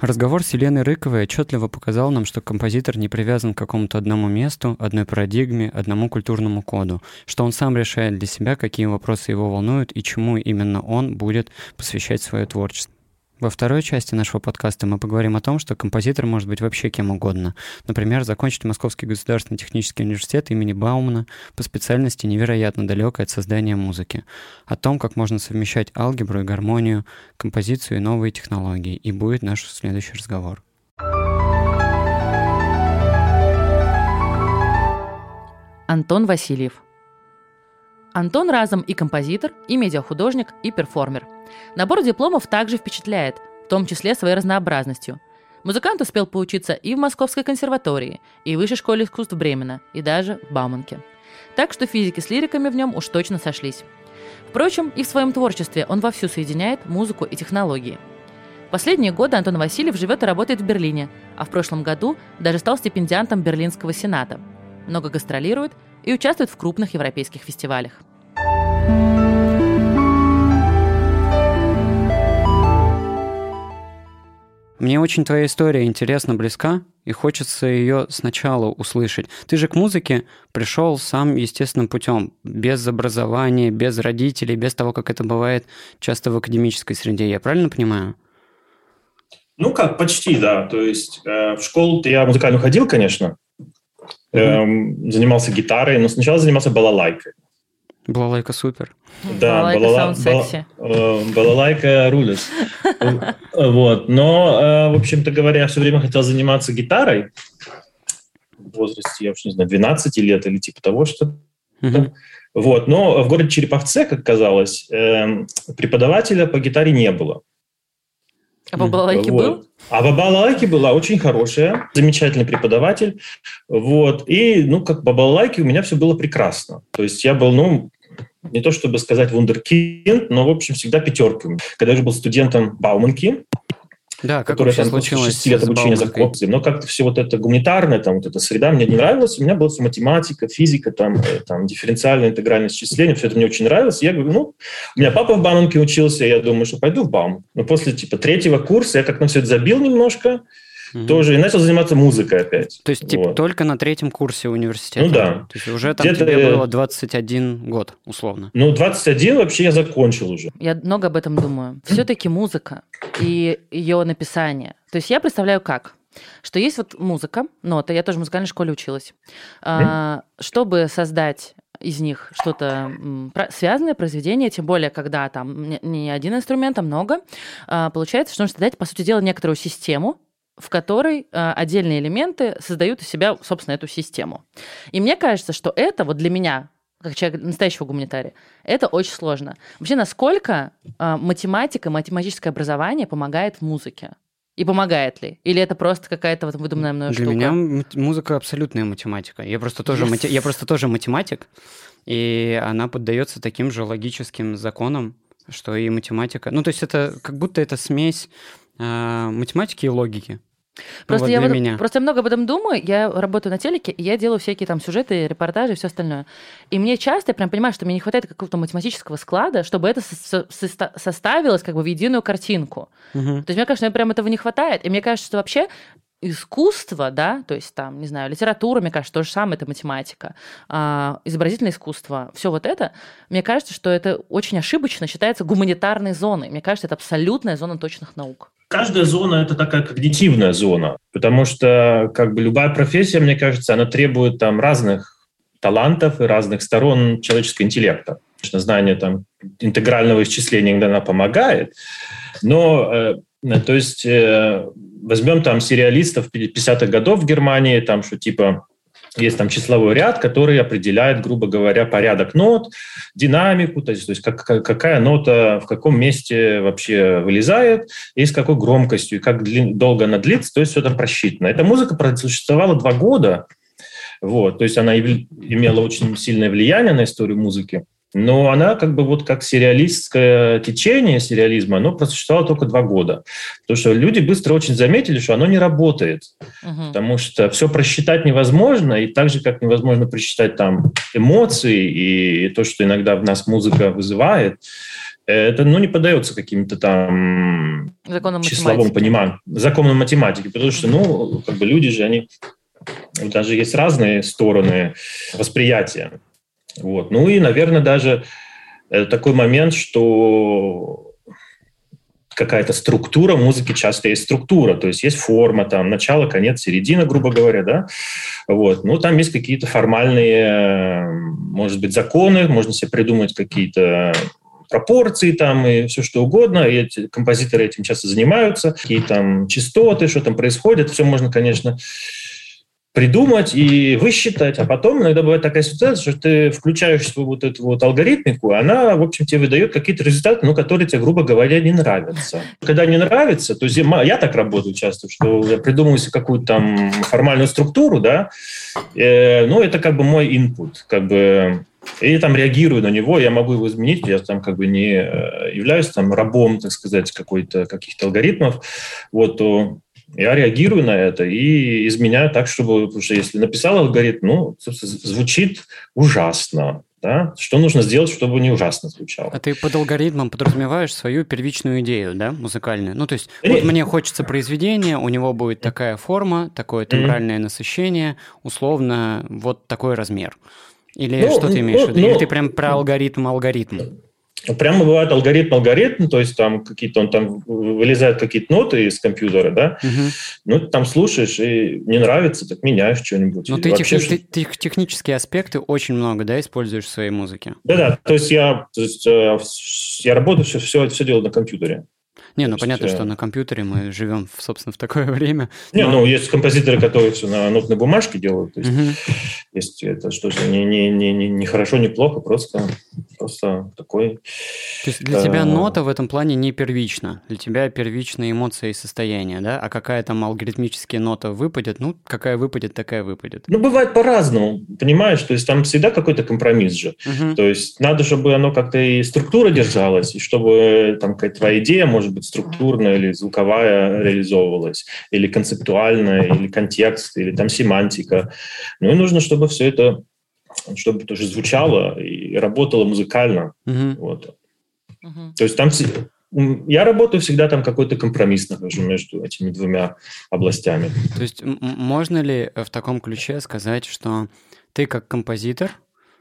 Разговор с Еленой Рыковой отчетливо показал нам, что композитор не привязан к какому-то одному месту, одной парадигме, одному культурному коду, что он сам решает для себя, какие вопросы его волнуют и чему именно он будет посвящать свое творчество. Во второй части нашего подкаста мы поговорим о том, что композитор может быть вообще кем угодно. Например, закончить Московский государственный технический университет имени Баумана по специальности невероятно далекой от создания музыки. О том, как можно совмещать алгебру и гармонию, композицию и новые технологии. И будет наш следующий разговор. Антон Васильев. Антон разом и композитор, и медиахудожник, и перформер – Набор дипломов также впечатляет, в том числе своей разнообразностью. Музыкант успел поучиться и в Московской консерватории, и в Высшей школе искусств Бремена, и даже в Бауманке. Так что физики с лириками в нем уж точно сошлись. Впрочем, и в своем творчестве он вовсю соединяет музыку и технологии. Последние годы Антон Васильев живет и работает в Берлине, а в прошлом году даже стал стипендиантом Берлинского сената. Много гастролирует и участвует в крупных европейских фестивалях. Мне очень твоя история интересна, близка, и хочется ее сначала услышать. Ты же к музыке пришел сам естественным путем, без образования, без родителей, без того, как это бывает часто в академической среде. Я правильно понимаю? Ну как, почти, да. То есть э, в школу я музыкальную ходил, конечно, э, занимался гитарой, но сначала занимался балалайкой. Балалайка супер. Да, балалайка балала, секси. Э, балалайка рулит. Вот. Но, э, в общем-то говоря, я все время хотел заниматься гитарой. В возрасте, я уж не знаю, 12 лет или типа того, что Вот. Но в городе Череповце, как казалось, э, преподавателя по гитаре не было. А по балалайке вот. был? А по балалайке была очень хорошая, замечательный преподаватель. Вот. И, ну, как по балалайке у меня все было прекрасно. То есть я был, ну, не то чтобы сказать вундеркинд, но, в общем, всегда пятерки. Когда я уже был студентом Бауманки, да, как который там случилось 6 лет обучения за копцем. Но как-то все вот это гуманитарное, там вот эта среда мне не нравилась. У меня была математика, физика, там, э, там дифференциальное интегральное исчисление, все это мне очень нравилось. Я говорю, ну, у меня папа в Бауманке учился, я думаю, что пойду в Баум. Но после типа третьего курса я как-то все это забил немножко, угу. тоже и начал заниматься музыкой опять. То есть типа, вот. только на третьем курсе университета? Ну да. То есть уже там Где-то... тебе было 21 год, условно? Ну, 21 вообще я закончил уже. Я много об этом думаю. Все-таки музыка и ее написание. То есть я представляю как? Что есть вот музыка, нота, я тоже в музыкальной школе училась. А, чтобы создать из них что-то связанное произведение, тем более, когда там не один инструмент, а много, а, получается, что нужно создать, по сути дела, некоторую систему, в которой э, отдельные элементы создают из себя, собственно, эту систему. И мне кажется, что это вот для меня, как человек настоящего гуманитария, это очень сложно. Вообще, насколько э, математика, математическое образование помогает в музыке? И помогает ли? Или это просто какая-то вот выдуманная мной Для штука? Для меня музыка абсолютная математика. Я просто тоже, yes. мати... я просто тоже математик, и она поддается таким же логическим законам, что и математика. Ну, то есть это как будто это смесь э, математики и логики. Просто, вот я вот, меня. просто я много об этом думаю, я работаю на телеке, и я делаю всякие там сюжеты, репортажи и все остальное. И мне часто, я прям понимаю, что мне не хватает какого-то математического склада, чтобы это со- со- составилось как бы в единую картинку. Угу. То есть мне кажется, мне прям этого не хватает. И мне кажется, что вообще искусство, да, то есть там, не знаю, литература, мне кажется, то же самое, это математика, а, изобразительное искусство, все вот это, мне кажется, что это очень ошибочно считается гуманитарной зоной. Мне кажется, это абсолютная зона точных наук. Каждая зона – это такая когнитивная зона, потому что как бы любая профессия, мне кажется, она требует там разных талантов и разных сторон человеческого интеллекта. Конечно, знание там интегрального исчисления иногда она помогает, но э, то есть э, возьмем там сериалистов 50-х годов в Германии, там что типа есть там числовой ряд, который определяет, грубо говоря, порядок нот, динамику, то есть, то есть как, какая нота в каком месте вообще вылезает, и с какой громкостью, и как длин, долго она длится, то есть все там просчитано. Эта музыка просуществовала два года, вот, то есть она имела очень сильное влияние на историю музыки. Но она как бы вот как сериалистское течение сериализма, оно просуществовало только два года. Потому что люди быстро очень заметили, что оно не работает. Угу. Потому что все просчитать невозможно, и так же, как невозможно просчитать там эмоции и то, что иногда в нас музыка вызывает, это ну, не поддается каким-то там законам числовым пониманиям, законам математики, потому что, ну, как бы люди же, они даже есть разные стороны восприятия. Вот. Ну и, наверное, даже такой момент, что какая-то структура музыки часто есть структура, то есть есть форма, там, начало, конец, середина, грубо говоря, да, вот, ну, там есть какие-то формальные, может быть, законы, можно себе придумать какие-то пропорции там и все что угодно, и эти композиторы этим часто занимаются, какие там частоты, что там происходит, все можно, конечно, придумать и высчитать, а потом иногда бывает такая ситуация, что ты включаешь свою вот эту вот алгоритмику, она, в общем, тебе выдает какие-то результаты, ну, которые тебе, грубо говоря, не нравятся. Когда не нравится, то есть я так работаю часто, что я придумываю себе какую-то там формальную структуру, да, э, ну, это как бы мой input, как бы и там реагирую на него, я могу его изменить, я там как бы не э, являюсь там рабом, так сказать, какой-то каких-то алгоритмов, вот, то я реагирую на это и изменяю так, чтобы, потому что если написал алгоритм, ну, звучит ужасно. да? Что нужно сделать, чтобы не ужасно звучало? А ты под алгоритмом подразумеваешь свою первичную идею, да, музыкальную? Ну, то есть, вот мне хочется произведение, у него будет такая форма, такое тембральное насыщение, условно, вот такой размер. Или ну, что ты имеешь ну, в виду? Или ну, ты прям про алгоритм-алгоритм? Прямо бывает алгоритм-алгоритм, то есть там какие-то, он там вылезают какие-то ноты из компьютера, да, угу. ну, там слушаешь, и не нравится, так меняешь что-нибудь. Ну, ты, тех, ты, ты технические аспекты очень много, да, используешь в своей музыке? Да-да, то есть я, то есть, э, я работаю, все, все, все делаю на компьютере. Не, ну понятно, есть, что на компьютере мы живем, собственно, в такое время. Не, но... ну есть композиторы, которые все на нотной бумажке делают. То есть, угу. есть это что же не, не, не, не, не хорошо, не плохо, просто, просто такой. То есть для тебя нота в этом плане не первична. Для тебя первичные эмоции и состояние, да? А какая там алгоритмическая нота выпадет, ну, какая выпадет, такая выпадет. Ну, бывает по-разному, понимаешь? То есть там всегда какой-то компромисс же. Угу. То есть надо, чтобы оно как-то и структура держалась, и чтобы там какая-то твоя идея, может быть, структурная или звуковая реализовывалась, или концептуальная, или контекст, или там семантика. Ну и нужно, чтобы все это чтобы тоже звучало и работало музыкально. Uh-huh. Вот. Uh-huh. То есть там я работаю всегда там какой-то компромисс нахожу между этими двумя областями. То есть можно ли в таком ключе сказать, что ты как композитор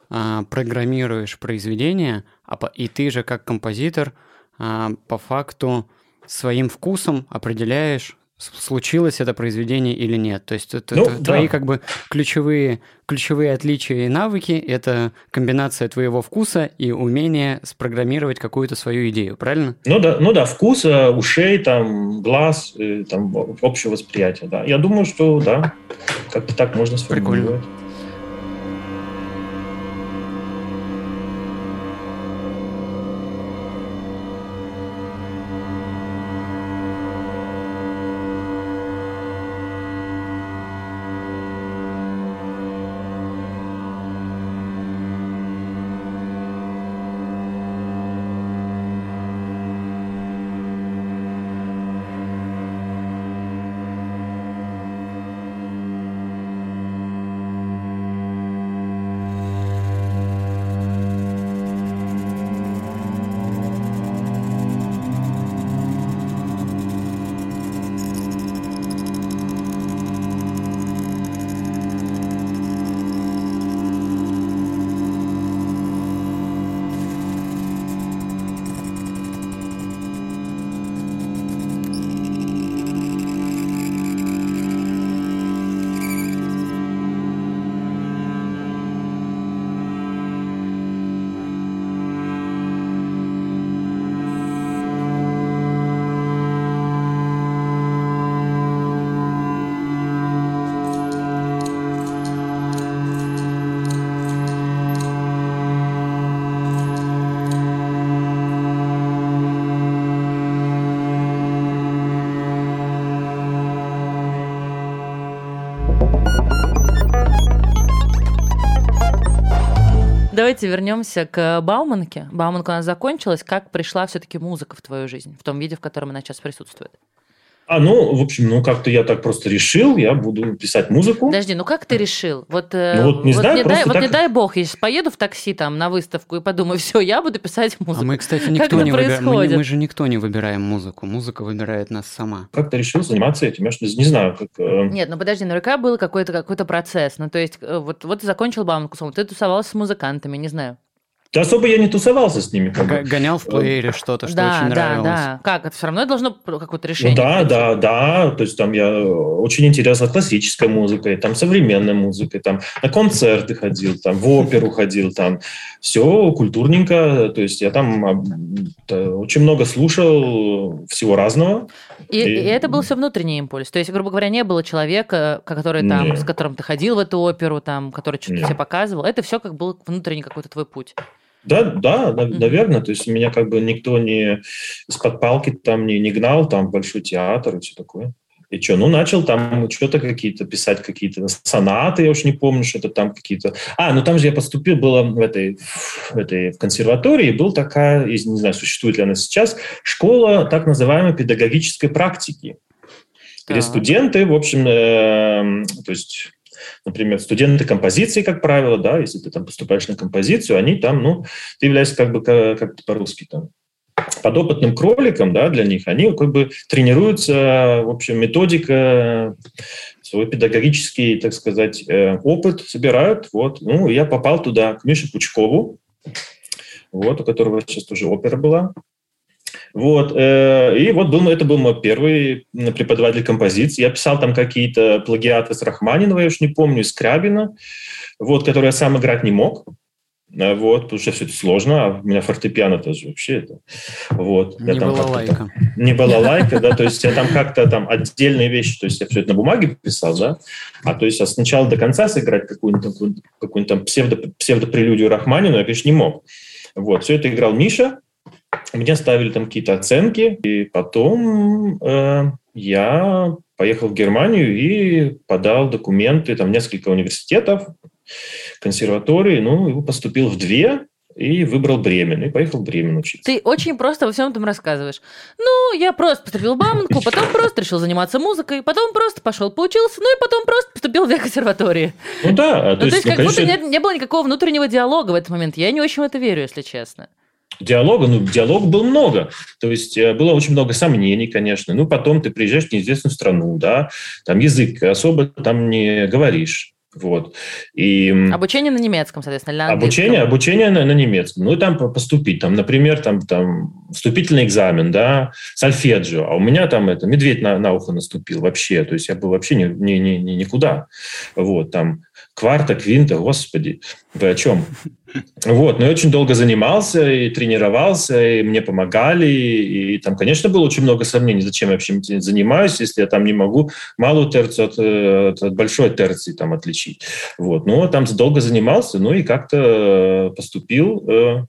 а, программируешь произведение, а, и ты же как композитор а, по факту своим вкусом определяешь, случилось это произведение или нет. То есть это, ну, это да. твои как бы ключевые, ключевые отличия и навыки – это комбинация твоего вкуса и умения спрограммировать какую-то свою идею, правильно? Ну да, ну да вкус, ушей, там, глаз, там, общее восприятие, да. Я думаю, что да, как-то так можно сформулировать. Прикольно. Давайте вернемся к Бауманке. Бауманка у нас закончилась. Как пришла все-таки музыка в твою жизнь, в том виде, в котором она сейчас присутствует? А, ну, в общем, ну как-то я так просто решил, я буду писать музыку. Подожди, ну как ты решил? Вот, э, ну, вот не вот знаю, не дай, так... Вот не дай бог, если поеду в такси там на выставку и подумаю, все, я буду писать музыку. А мы, кстати, никто не выбираем. Мы, мы же никто не выбираем музыку. Музыка выбирает нас сама. Как ты решил заниматься этим? Я что не знаю, как... Э... Нет, ну подожди, наверняка был какой-то какой процесс. Ну, то есть, э, вот, вот ты закончил бауманку, ты тусовался с музыкантами, не знаю. Да особо я не тусовался с ними. Как Гонял в плеере что-то, что да, очень нравилось. Да, да, Как? Это все равно должно какое-то решение. Ну, да, да, да. То есть там я очень интересна классической музыкой, там современной музыкой, там на концерты ходил, там в оперу ходил, там все культурненько. То есть я там очень много слушал всего разного. И, и... и это был все внутренний импульс. То есть, грубо говоря, не было человека, который там, с которым ты ходил в эту оперу, там, который что-то тебе показывал. Это все как был внутренний какой-то твой путь. Да, да, наверное. То есть меня как бы никто не из-под палки там не, не гнал, там большой театр и все такое. И что, ну, начал там что-то какие-то писать, какие-то сонаты, я уж не помню, что-то там какие-то... А, ну там же я поступил, было в этой, в этой в консерватории, был такая, не знаю, существует ли она сейчас, школа так называемой педагогической практики, где студенты, в общем, э, то есть например, студенты композиции, как правило, да, если ты там поступаешь на композицию, они там, ну, ты являешься как бы, как по-русски там, подопытным кроликом, да, для них, они как бы тренируются, в общем, методика, свой педагогический, так сказать, э, опыт собирают. Вот, ну, я попал туда, к Мише Пучкову, вот, у которого сейчас тоже опера была. Вот, э, и вот был, это был мой первый преподаватель композиции. Я писал там какие-то плагиаты с Рахманинова, я уж не помню, из Крабина, вот, которые я сам играть не мог. Э, вот, потому что все это сложно, а у меня фортепиано тоже вообще это. Вот. Не там была лайка. Не была лайка, да, то есть я там как-то там отдельные вещи, то есть я все это на бумаге писал, да, а то есть а сначала до конца сыграть какую-нибудь какую какую там псевдо, псевдопрелюдию Рахманину я, конечно, не мог. Вот, все это играл Миша, мне ставили там какие-то оценки, и потом э, я поехал в Германию и подал документы, там несколько университетов, консерватории, ну, и поступил в две, и выбрал Бремен, и поехал в Бремен учиться. Ты очень просто во всем этом рассказываешь. Ну, я просто поступил в Бауманку, потом просто решил заниматься музыкой, потом просто пошел поучился, ну и потом просто поступил в две консерватории. Ну да. Ну, то, есть, ну, как конечно... будто не, не было никакого внутреннего диалога в этот момент. Я не очень в это верю, если честно. Диалога, ну, диалог был много. То есть э, было очень много сомнений, конечно. Ну, потом ты приезжаешь в неизвестную страну, да, там язык особо там не говоришь. Вот. И, обучение на немецком, соответственно, на Обучение, обучение на, на немецком. Ну, и там поступить. Там, например, там, там вступительный экзамен, да, сальфеджио. А у меня там это медведь на, на ухо наступил вообще. То есть я был вообще ни, ни, ни, никуда. Вот, там кварта, квинта, господи, вы о чем? Вот, но я очень долго занимался и тренировался, и мне помогали, и, и там, конечно, было очень много сомнений, зачем я вообще занимаюсь, если я там не могу малую терцию от, э, от, от большой терции там отличить. Вот, но там долго занимался, ну и как-то поступил э,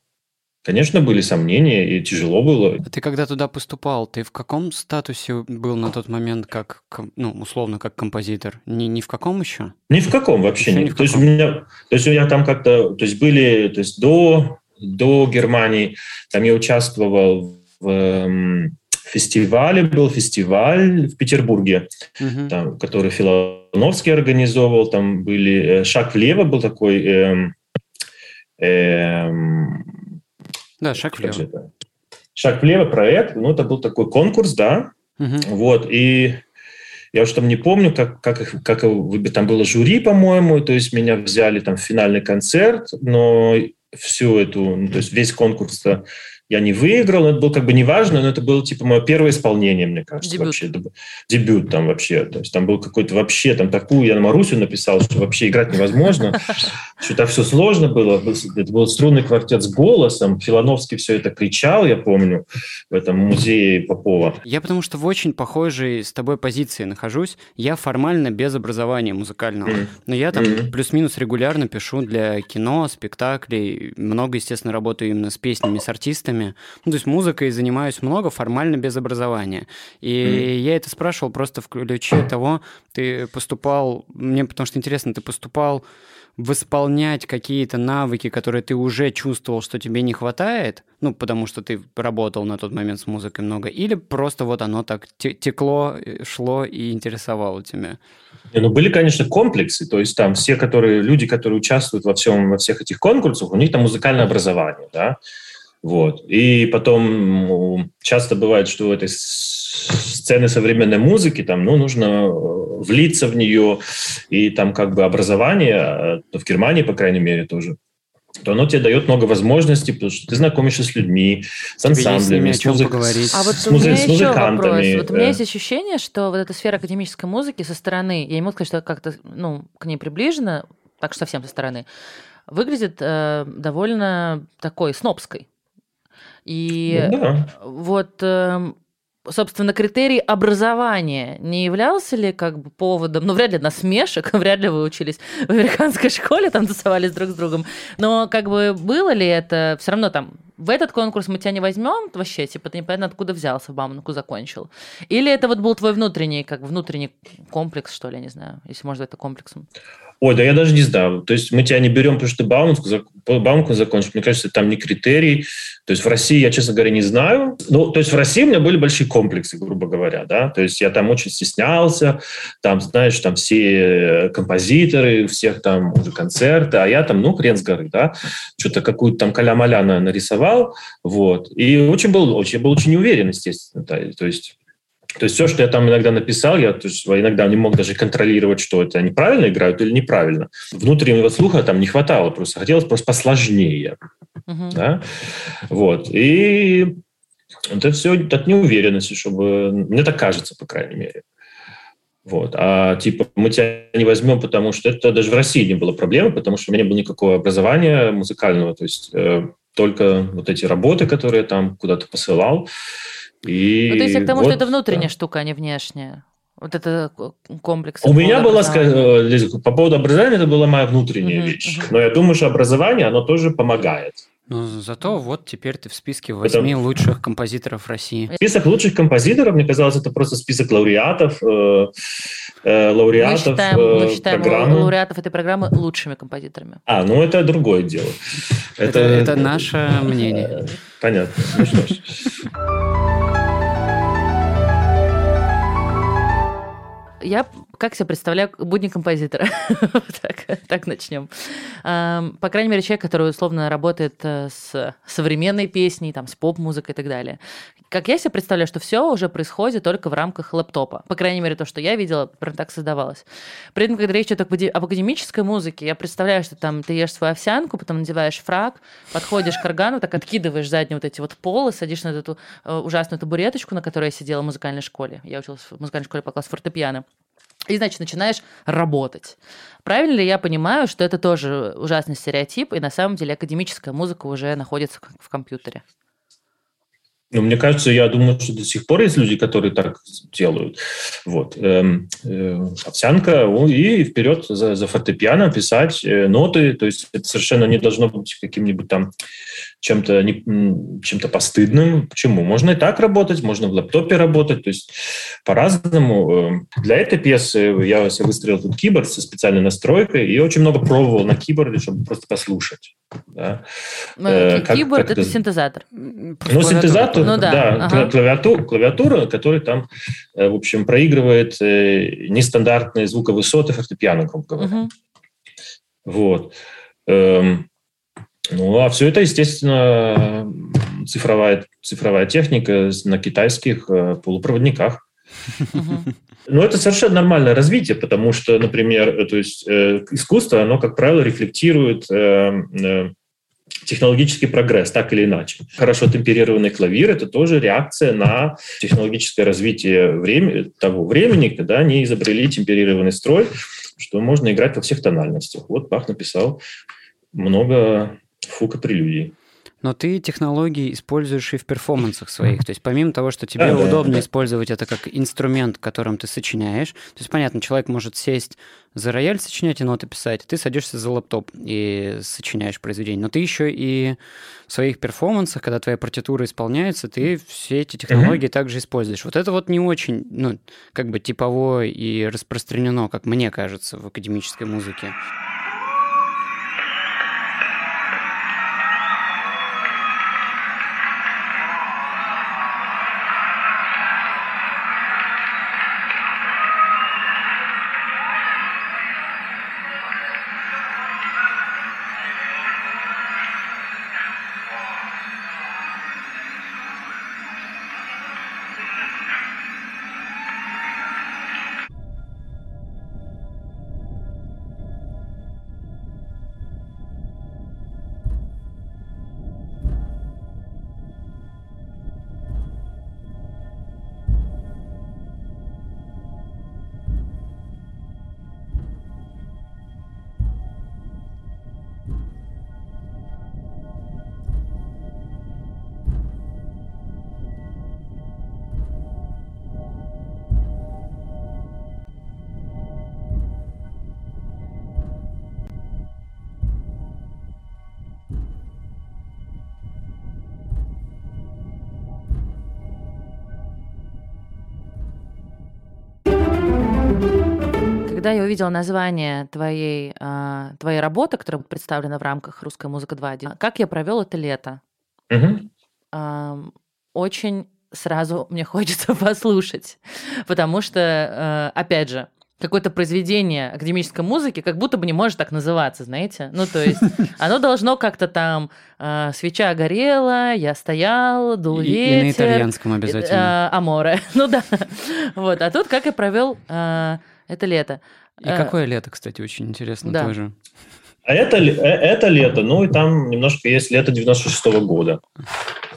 Конечно, были сомнения, и тяжело было. А ты когда туда поступал, ты в каком статусе был на тот момент, как, ну, условно, как композитор? Ни, ни в каком еще? Ни в каком вообще. Еще ни в каком. То, есть у меня, то есть я там как-то, то есть были, то есть до, до Германии, там я участвовал в эм, фестивале, был фестиваль в Петербурге, угу. там, который Филоновский организовывал, там были, э, «Шаг влево» был такой, эм, эм, да, шаг влево. Шаг влево проект, ну, это был такой конкурс, да, угу. вот, и я уж там не помню, как, как, как там было жюри, по-моему, то есть меня взяли там в финальный концерт, но всю эту, ну, то есть весь конкурс я не выиграл, но это было как бы неважно, но это было типа мое первое исполнение, мне кажется, дебют. вообще. Дебют там вообще. То есть там был какой-то вообще, там такую я на Марусю написал, что вообще играть невозможно, что так все сложно было. Это был струнный квартет с голосом, Филановский все это кричал, я помню, в этом музее Попова. Я потому что в очень похожей с тобой позиции нахожусь. Я формально без образования музыкального, но я там плюс-минус регулярно пишу для кино, спектаклей, много, естественно, работаю именно с песнями, с артистами, инструментами. Ну, то есть музыкой занимаюсь много, формально без образования. И mm. я это спрашивал просто в ключе того, ты поступал, мне потому что интересно, ты поступал восполнять какие-то навыки, которые ты уже чувствовал, что тебе не хватает, ну, потому что ты работал на тот момент с музыкой много, или просто вот оно так текло, э, шло и интересовало тебя? Не, ну, были, конечно, комплексы, то есть там все, которые, люди, которые участвуют во, всем, во всех этих конкурсах, у них там музыкальное образование, да, вот. И потом часто бывает, что у этой сцены современной музыки там, ну, нужно э, влиться в нее, и там как бы образование, э, в Германии, по крайней мере, тоже, то оно тебе дает много возможностей, потому что ты знакомишься с людьми, с ансамблями, с, музык... а вот с, музы... с музыкантами. Вот у меня есть ощущение, что вот эта сфера академической музыки со стороны, я не могу сказать, что как-то ну, к ней приближена, так что совсем со стороны, выглядит э, довольно такой снобской. И ну, да. вот, эм, собственно, критерий образования не являлся ли как бы поводом, ну, вряд ли насмешек, вряд ли вы учились в американской школе, там тусовались друг с другом, но как бы было ли это все равно там в этот конкурс мы тебя не возьмем вообще, типа ты непонятно откуда взялся, в Бауманку закончил. Или это вот был твой внутренний, как внутренний комплекс, что ли, я не знаю, если можно это комплексом. Ой, да я даже не знаю. То есть мы тебя не берем, потому что ты Бауманку, Бауманку закончишь. Мне кажется, там не критерий. То есть в России я, честно говоря, не знаю. Ну, то есть в России у меня были большие комплексы, грубо говоря, да. То есть я там очень стеснялся. Там, знаешь, там все композиторы, у всех там уже концерты, а я там, ну, хрен с горы, да. Что-то какую-то там каля-маля нарисовал, вот. И очень был, очень, был очень уверен, естественно. Да. То есть то есть все, что я там иногда написал, я то есть, иногда не мог даже контролировать, что это они правильно играют или неправильно. Внутреннего слуха там не хватало, просто хотелось просто посложнее. Uh-huh. Да? Вот. И это все от неуверенности, чтобы... Мне так кажется, по крайней мере. Вот. А типа мы тебя не возьмем, потому что это даже в России не было проблемы, потому что у меня не было никакого образования музыкального, то есть э, только вот эти работы, которые я там куда-то посылал. И ну, то есть я к тому, вот, что это внутренняя да. штука, а не внешняя. Вот это комплекс. У меня была, э, по поводу образования, это была моя внутренняя uh-huh, вещь. Uh-huh. Но я думаю, что образование, оно тоже помогает. Ну, зато вот теперь ты в списке восьми это... лучших композиторов России. Список лучших композиторов, мне казалось, это просто список лауреатов, э, э, лауреатов мы считаем, э, мы считаем программы. лауреатов этой программы лучшими композиторами. А, ну это другое дело. Это, это, это наше мнение. Понятно. Ну что ж. Я как себе представляю будни композитора? так, так начнем. По крайней мере, человек, который условно работает э, с современной песней, там, с поп-музыкой и так далее. Как я себе представляю, что все уже происходит только в рамках лэптопа. По крайней мере, то, что я видела, прям так создавалось. При этом, когда речь идет об академической музыке, я представляю, что там ты ешь свою овсянку, потом надеваешь фраг, подходишь к органу, так откидываешь задние вот эти вот полы, садишь на эту э, ужасную табуреточку, на которой я сидела в музыкальной школе. Я училась в музыкальной школе по классу фортепиано. И, значит, начинаешь работать. Правильно ли я понимаю, что это тоже ужасный стереотип, и на самом деле академическая музыка уже находится в компьютере? Ну, мне кажется, я думаю, что до сих пор есть люди, которые так делают. Вот. Эм, э, овсянка и вперед за, за фортепиано писать э, ноты. То есть это совершенно не должно быть каким-нибудь там чем-то чем-то постыдным. Почему? Можно и так работать, можно в лэптопе работать, то есть по-разному. Эм, для этой пьесы я выстроил тут киборд со специальной настройкой и очень много пробовал на киборде, чтобы просто послушать. Да. Э, киборд как, это, это синтезатор. Ну, синтезатор, ну, да, да ага. клавиатура, клавиатура, которая там, э, в общем, проигрывает э, нестандартные звуковысоты фортепиано, грубо говоря. Угу. Вот. Эм, ну, а все это, естественно, цифровая, цифровая техника на китайских э, полупроводниках. Но это совершенно нормальное развитие, потому что, например, э, то есть э, искусство, оно, как правило, рефлектирует технологический прогресс, так или иначе. Хорошо темперированный клавир – это тоже реакция на технологическое развитие времени, того времени, когда они изобрели темперированный строй, что можно играть во всех тональностях. Вот Бах написал много фука прелюдий. Но ты технологии используешь и в перформансах своих. То есть помимо того, что тебе удобно да. использовать это как инструмент, которым ты сочиняешь, то есть понятно, человек может сесть за рояль, сочинять и ноты писать, ты садишься за лаптоп и сочиняешь произведение. Но ты еще и в своих перформансах, когда твоя партитура исполняется, ты все эти технологии mm-hmm. также используешь. Вот это вот не очень, ну, как бы типовое и распространено, как мне кажется, в академической музыке. Увидела название твоей, э, твоей работы, которая представлена в рамках «Русская музыка 2.1», «Как я провел это лето», Угу. э, очень сразу мне хочется послушать, потому что, э, опять же, какое-то произведение академической музыки как будто бы не может так называться, знаете? Ну, то есть оно должно как-то там э, свеча горела, я стоял, дул И, ветер. и на итальянском обязательно. Э, аморе. ну да. вот. А тут как я провел э, это лето. И какое лето, кстати, очень интересно да. тоже. А это, э, это лето, ну и там немножко есть лето 96 года.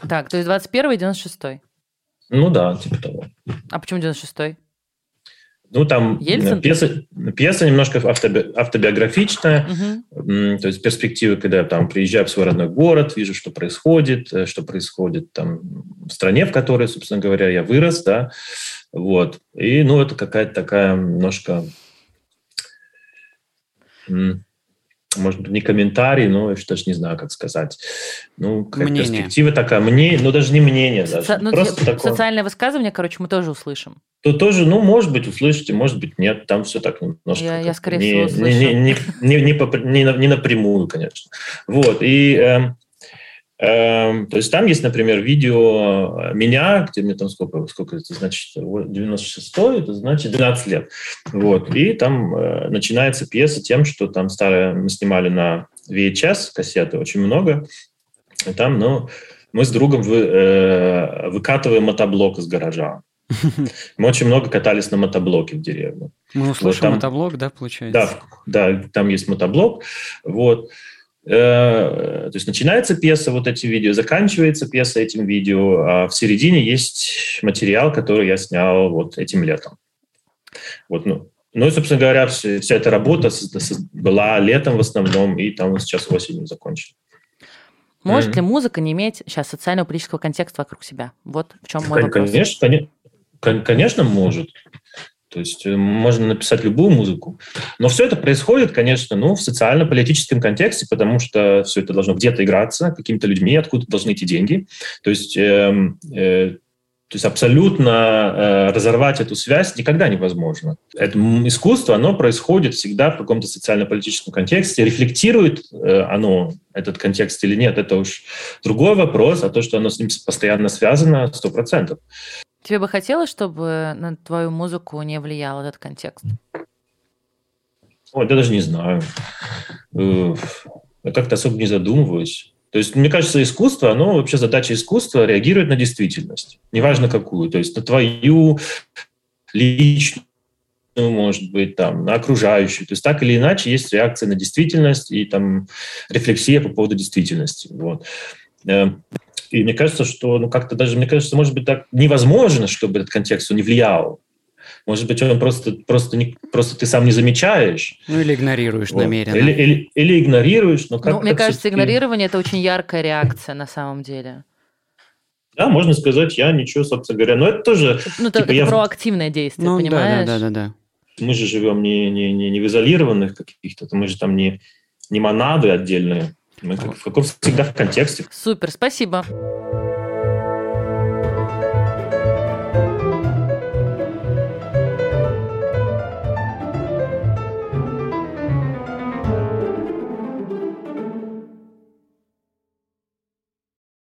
Так, то есть 21 и 96 Ну да, типа того. А почему 96 Ну, там Ельцин? э, пьеса, пьеса немножко автоби- автобиографичная, Угу. То есть перспективы, когда я там приезжаю в свой родной город, вижу, что происходит, э, что происходит там в стране, в которой, собственно говоря, я вырос, да, вот. И, ну, это какая-то такая немножко, может быть, не комментарий, но я даже не знаю, как сказать. Ну, какая-то Мнение. перспектива такая, мне, ну, даже не мнение даже. Со- ну, Просто такое. социальное высказывание, короче, мы тоже услышим. То тоже, ну, может быть, услышите, может быть, нет. Там все так немножко. Я- я, скорее не, всего, не, не, не, не, не, не на- не напрямую, конечно. Вот. И эм, то есть там есть, например, видео э, меня, где мне там сколько, сколько это значит, вот 96 это значит 12 лет. Вот. И там э, начинается пьеса тем, что там старая мы снимали на VHS кассеты очень много. И там, ну, мы с другом вы, э, выкатываем мотоблок из гаража. Мы очень много катались на мотоблоке в деревне. Мы услышим там- мотоблок, да, получается? Да, да, там есть мотоблок. Вот. Э, То есть начинается пьеса, вот эти видео, заканчивается пьеса этим видео, а в середине есть материал, который я снял вот этим летом. Вот, ну, ну и, собственно говоря, вся, вся эта работа была летом в основном, и там сейчас осенью закончена. Может Мгм. ли музыка не иметь сейчас социально-политического контекста вокруг себя? Вот в чем мой Кон- вопрос. Конечно, коне- кон- конечно, может. То есть э, можно написать любую музыку. Но все это происходит, конечно, ну, в социально-политическом контексте, потому что все это должно где-то играться, какими-то людьми, откуда должны идти деньги. То есть, эм, э, то есть абсолютно э, разорвать эту связь никогда невозможно. Это искусство, оно происходит всегда в каком-то социально-политическом контексте. Рефлектирует э, оно этот контекст или нет, это уж другой вопрос, а то, что оно с ним постоянно связано, сто процентов. Тебе бы хотелось, чтобы на твою музыку не влиял этот контекст? Ой, да даже не знаю. Э, Я как-то особо не задумываюсь. То есть, мне кажется, искусство, оно вообще задача искусства реагирует на действительность. Неважно какую. То есть на твою личную, может быть, там, на окружающую. То есть так или иначе есть реакция на действительность и там рефлексия по поводу действительности. Вот. И мне кажется, что ну, как-то даже, мне кажется, может быть, так невозможно, чтобы этот контекст он не влиял. Может быть, он просто, просто, не, просто ты сам не замечаешь. Ну или игнорируешь Вот. намеренно. Или, или, или игнорируешь, но как ну, мне кажется, игнорирование это очень яркая реакция на самом деле. Да, можно сказать, я ничего, собственно говоря. Но это тоже... Ну, это, Типа это я проактивное действие, Ну понимаешь? да, да, да, да. Мы же живем не, не, не, не в изолированных каких-то, мы же там не, не монады отдельные. Мы как, в каком всегда в контексте. Супер, спасибо.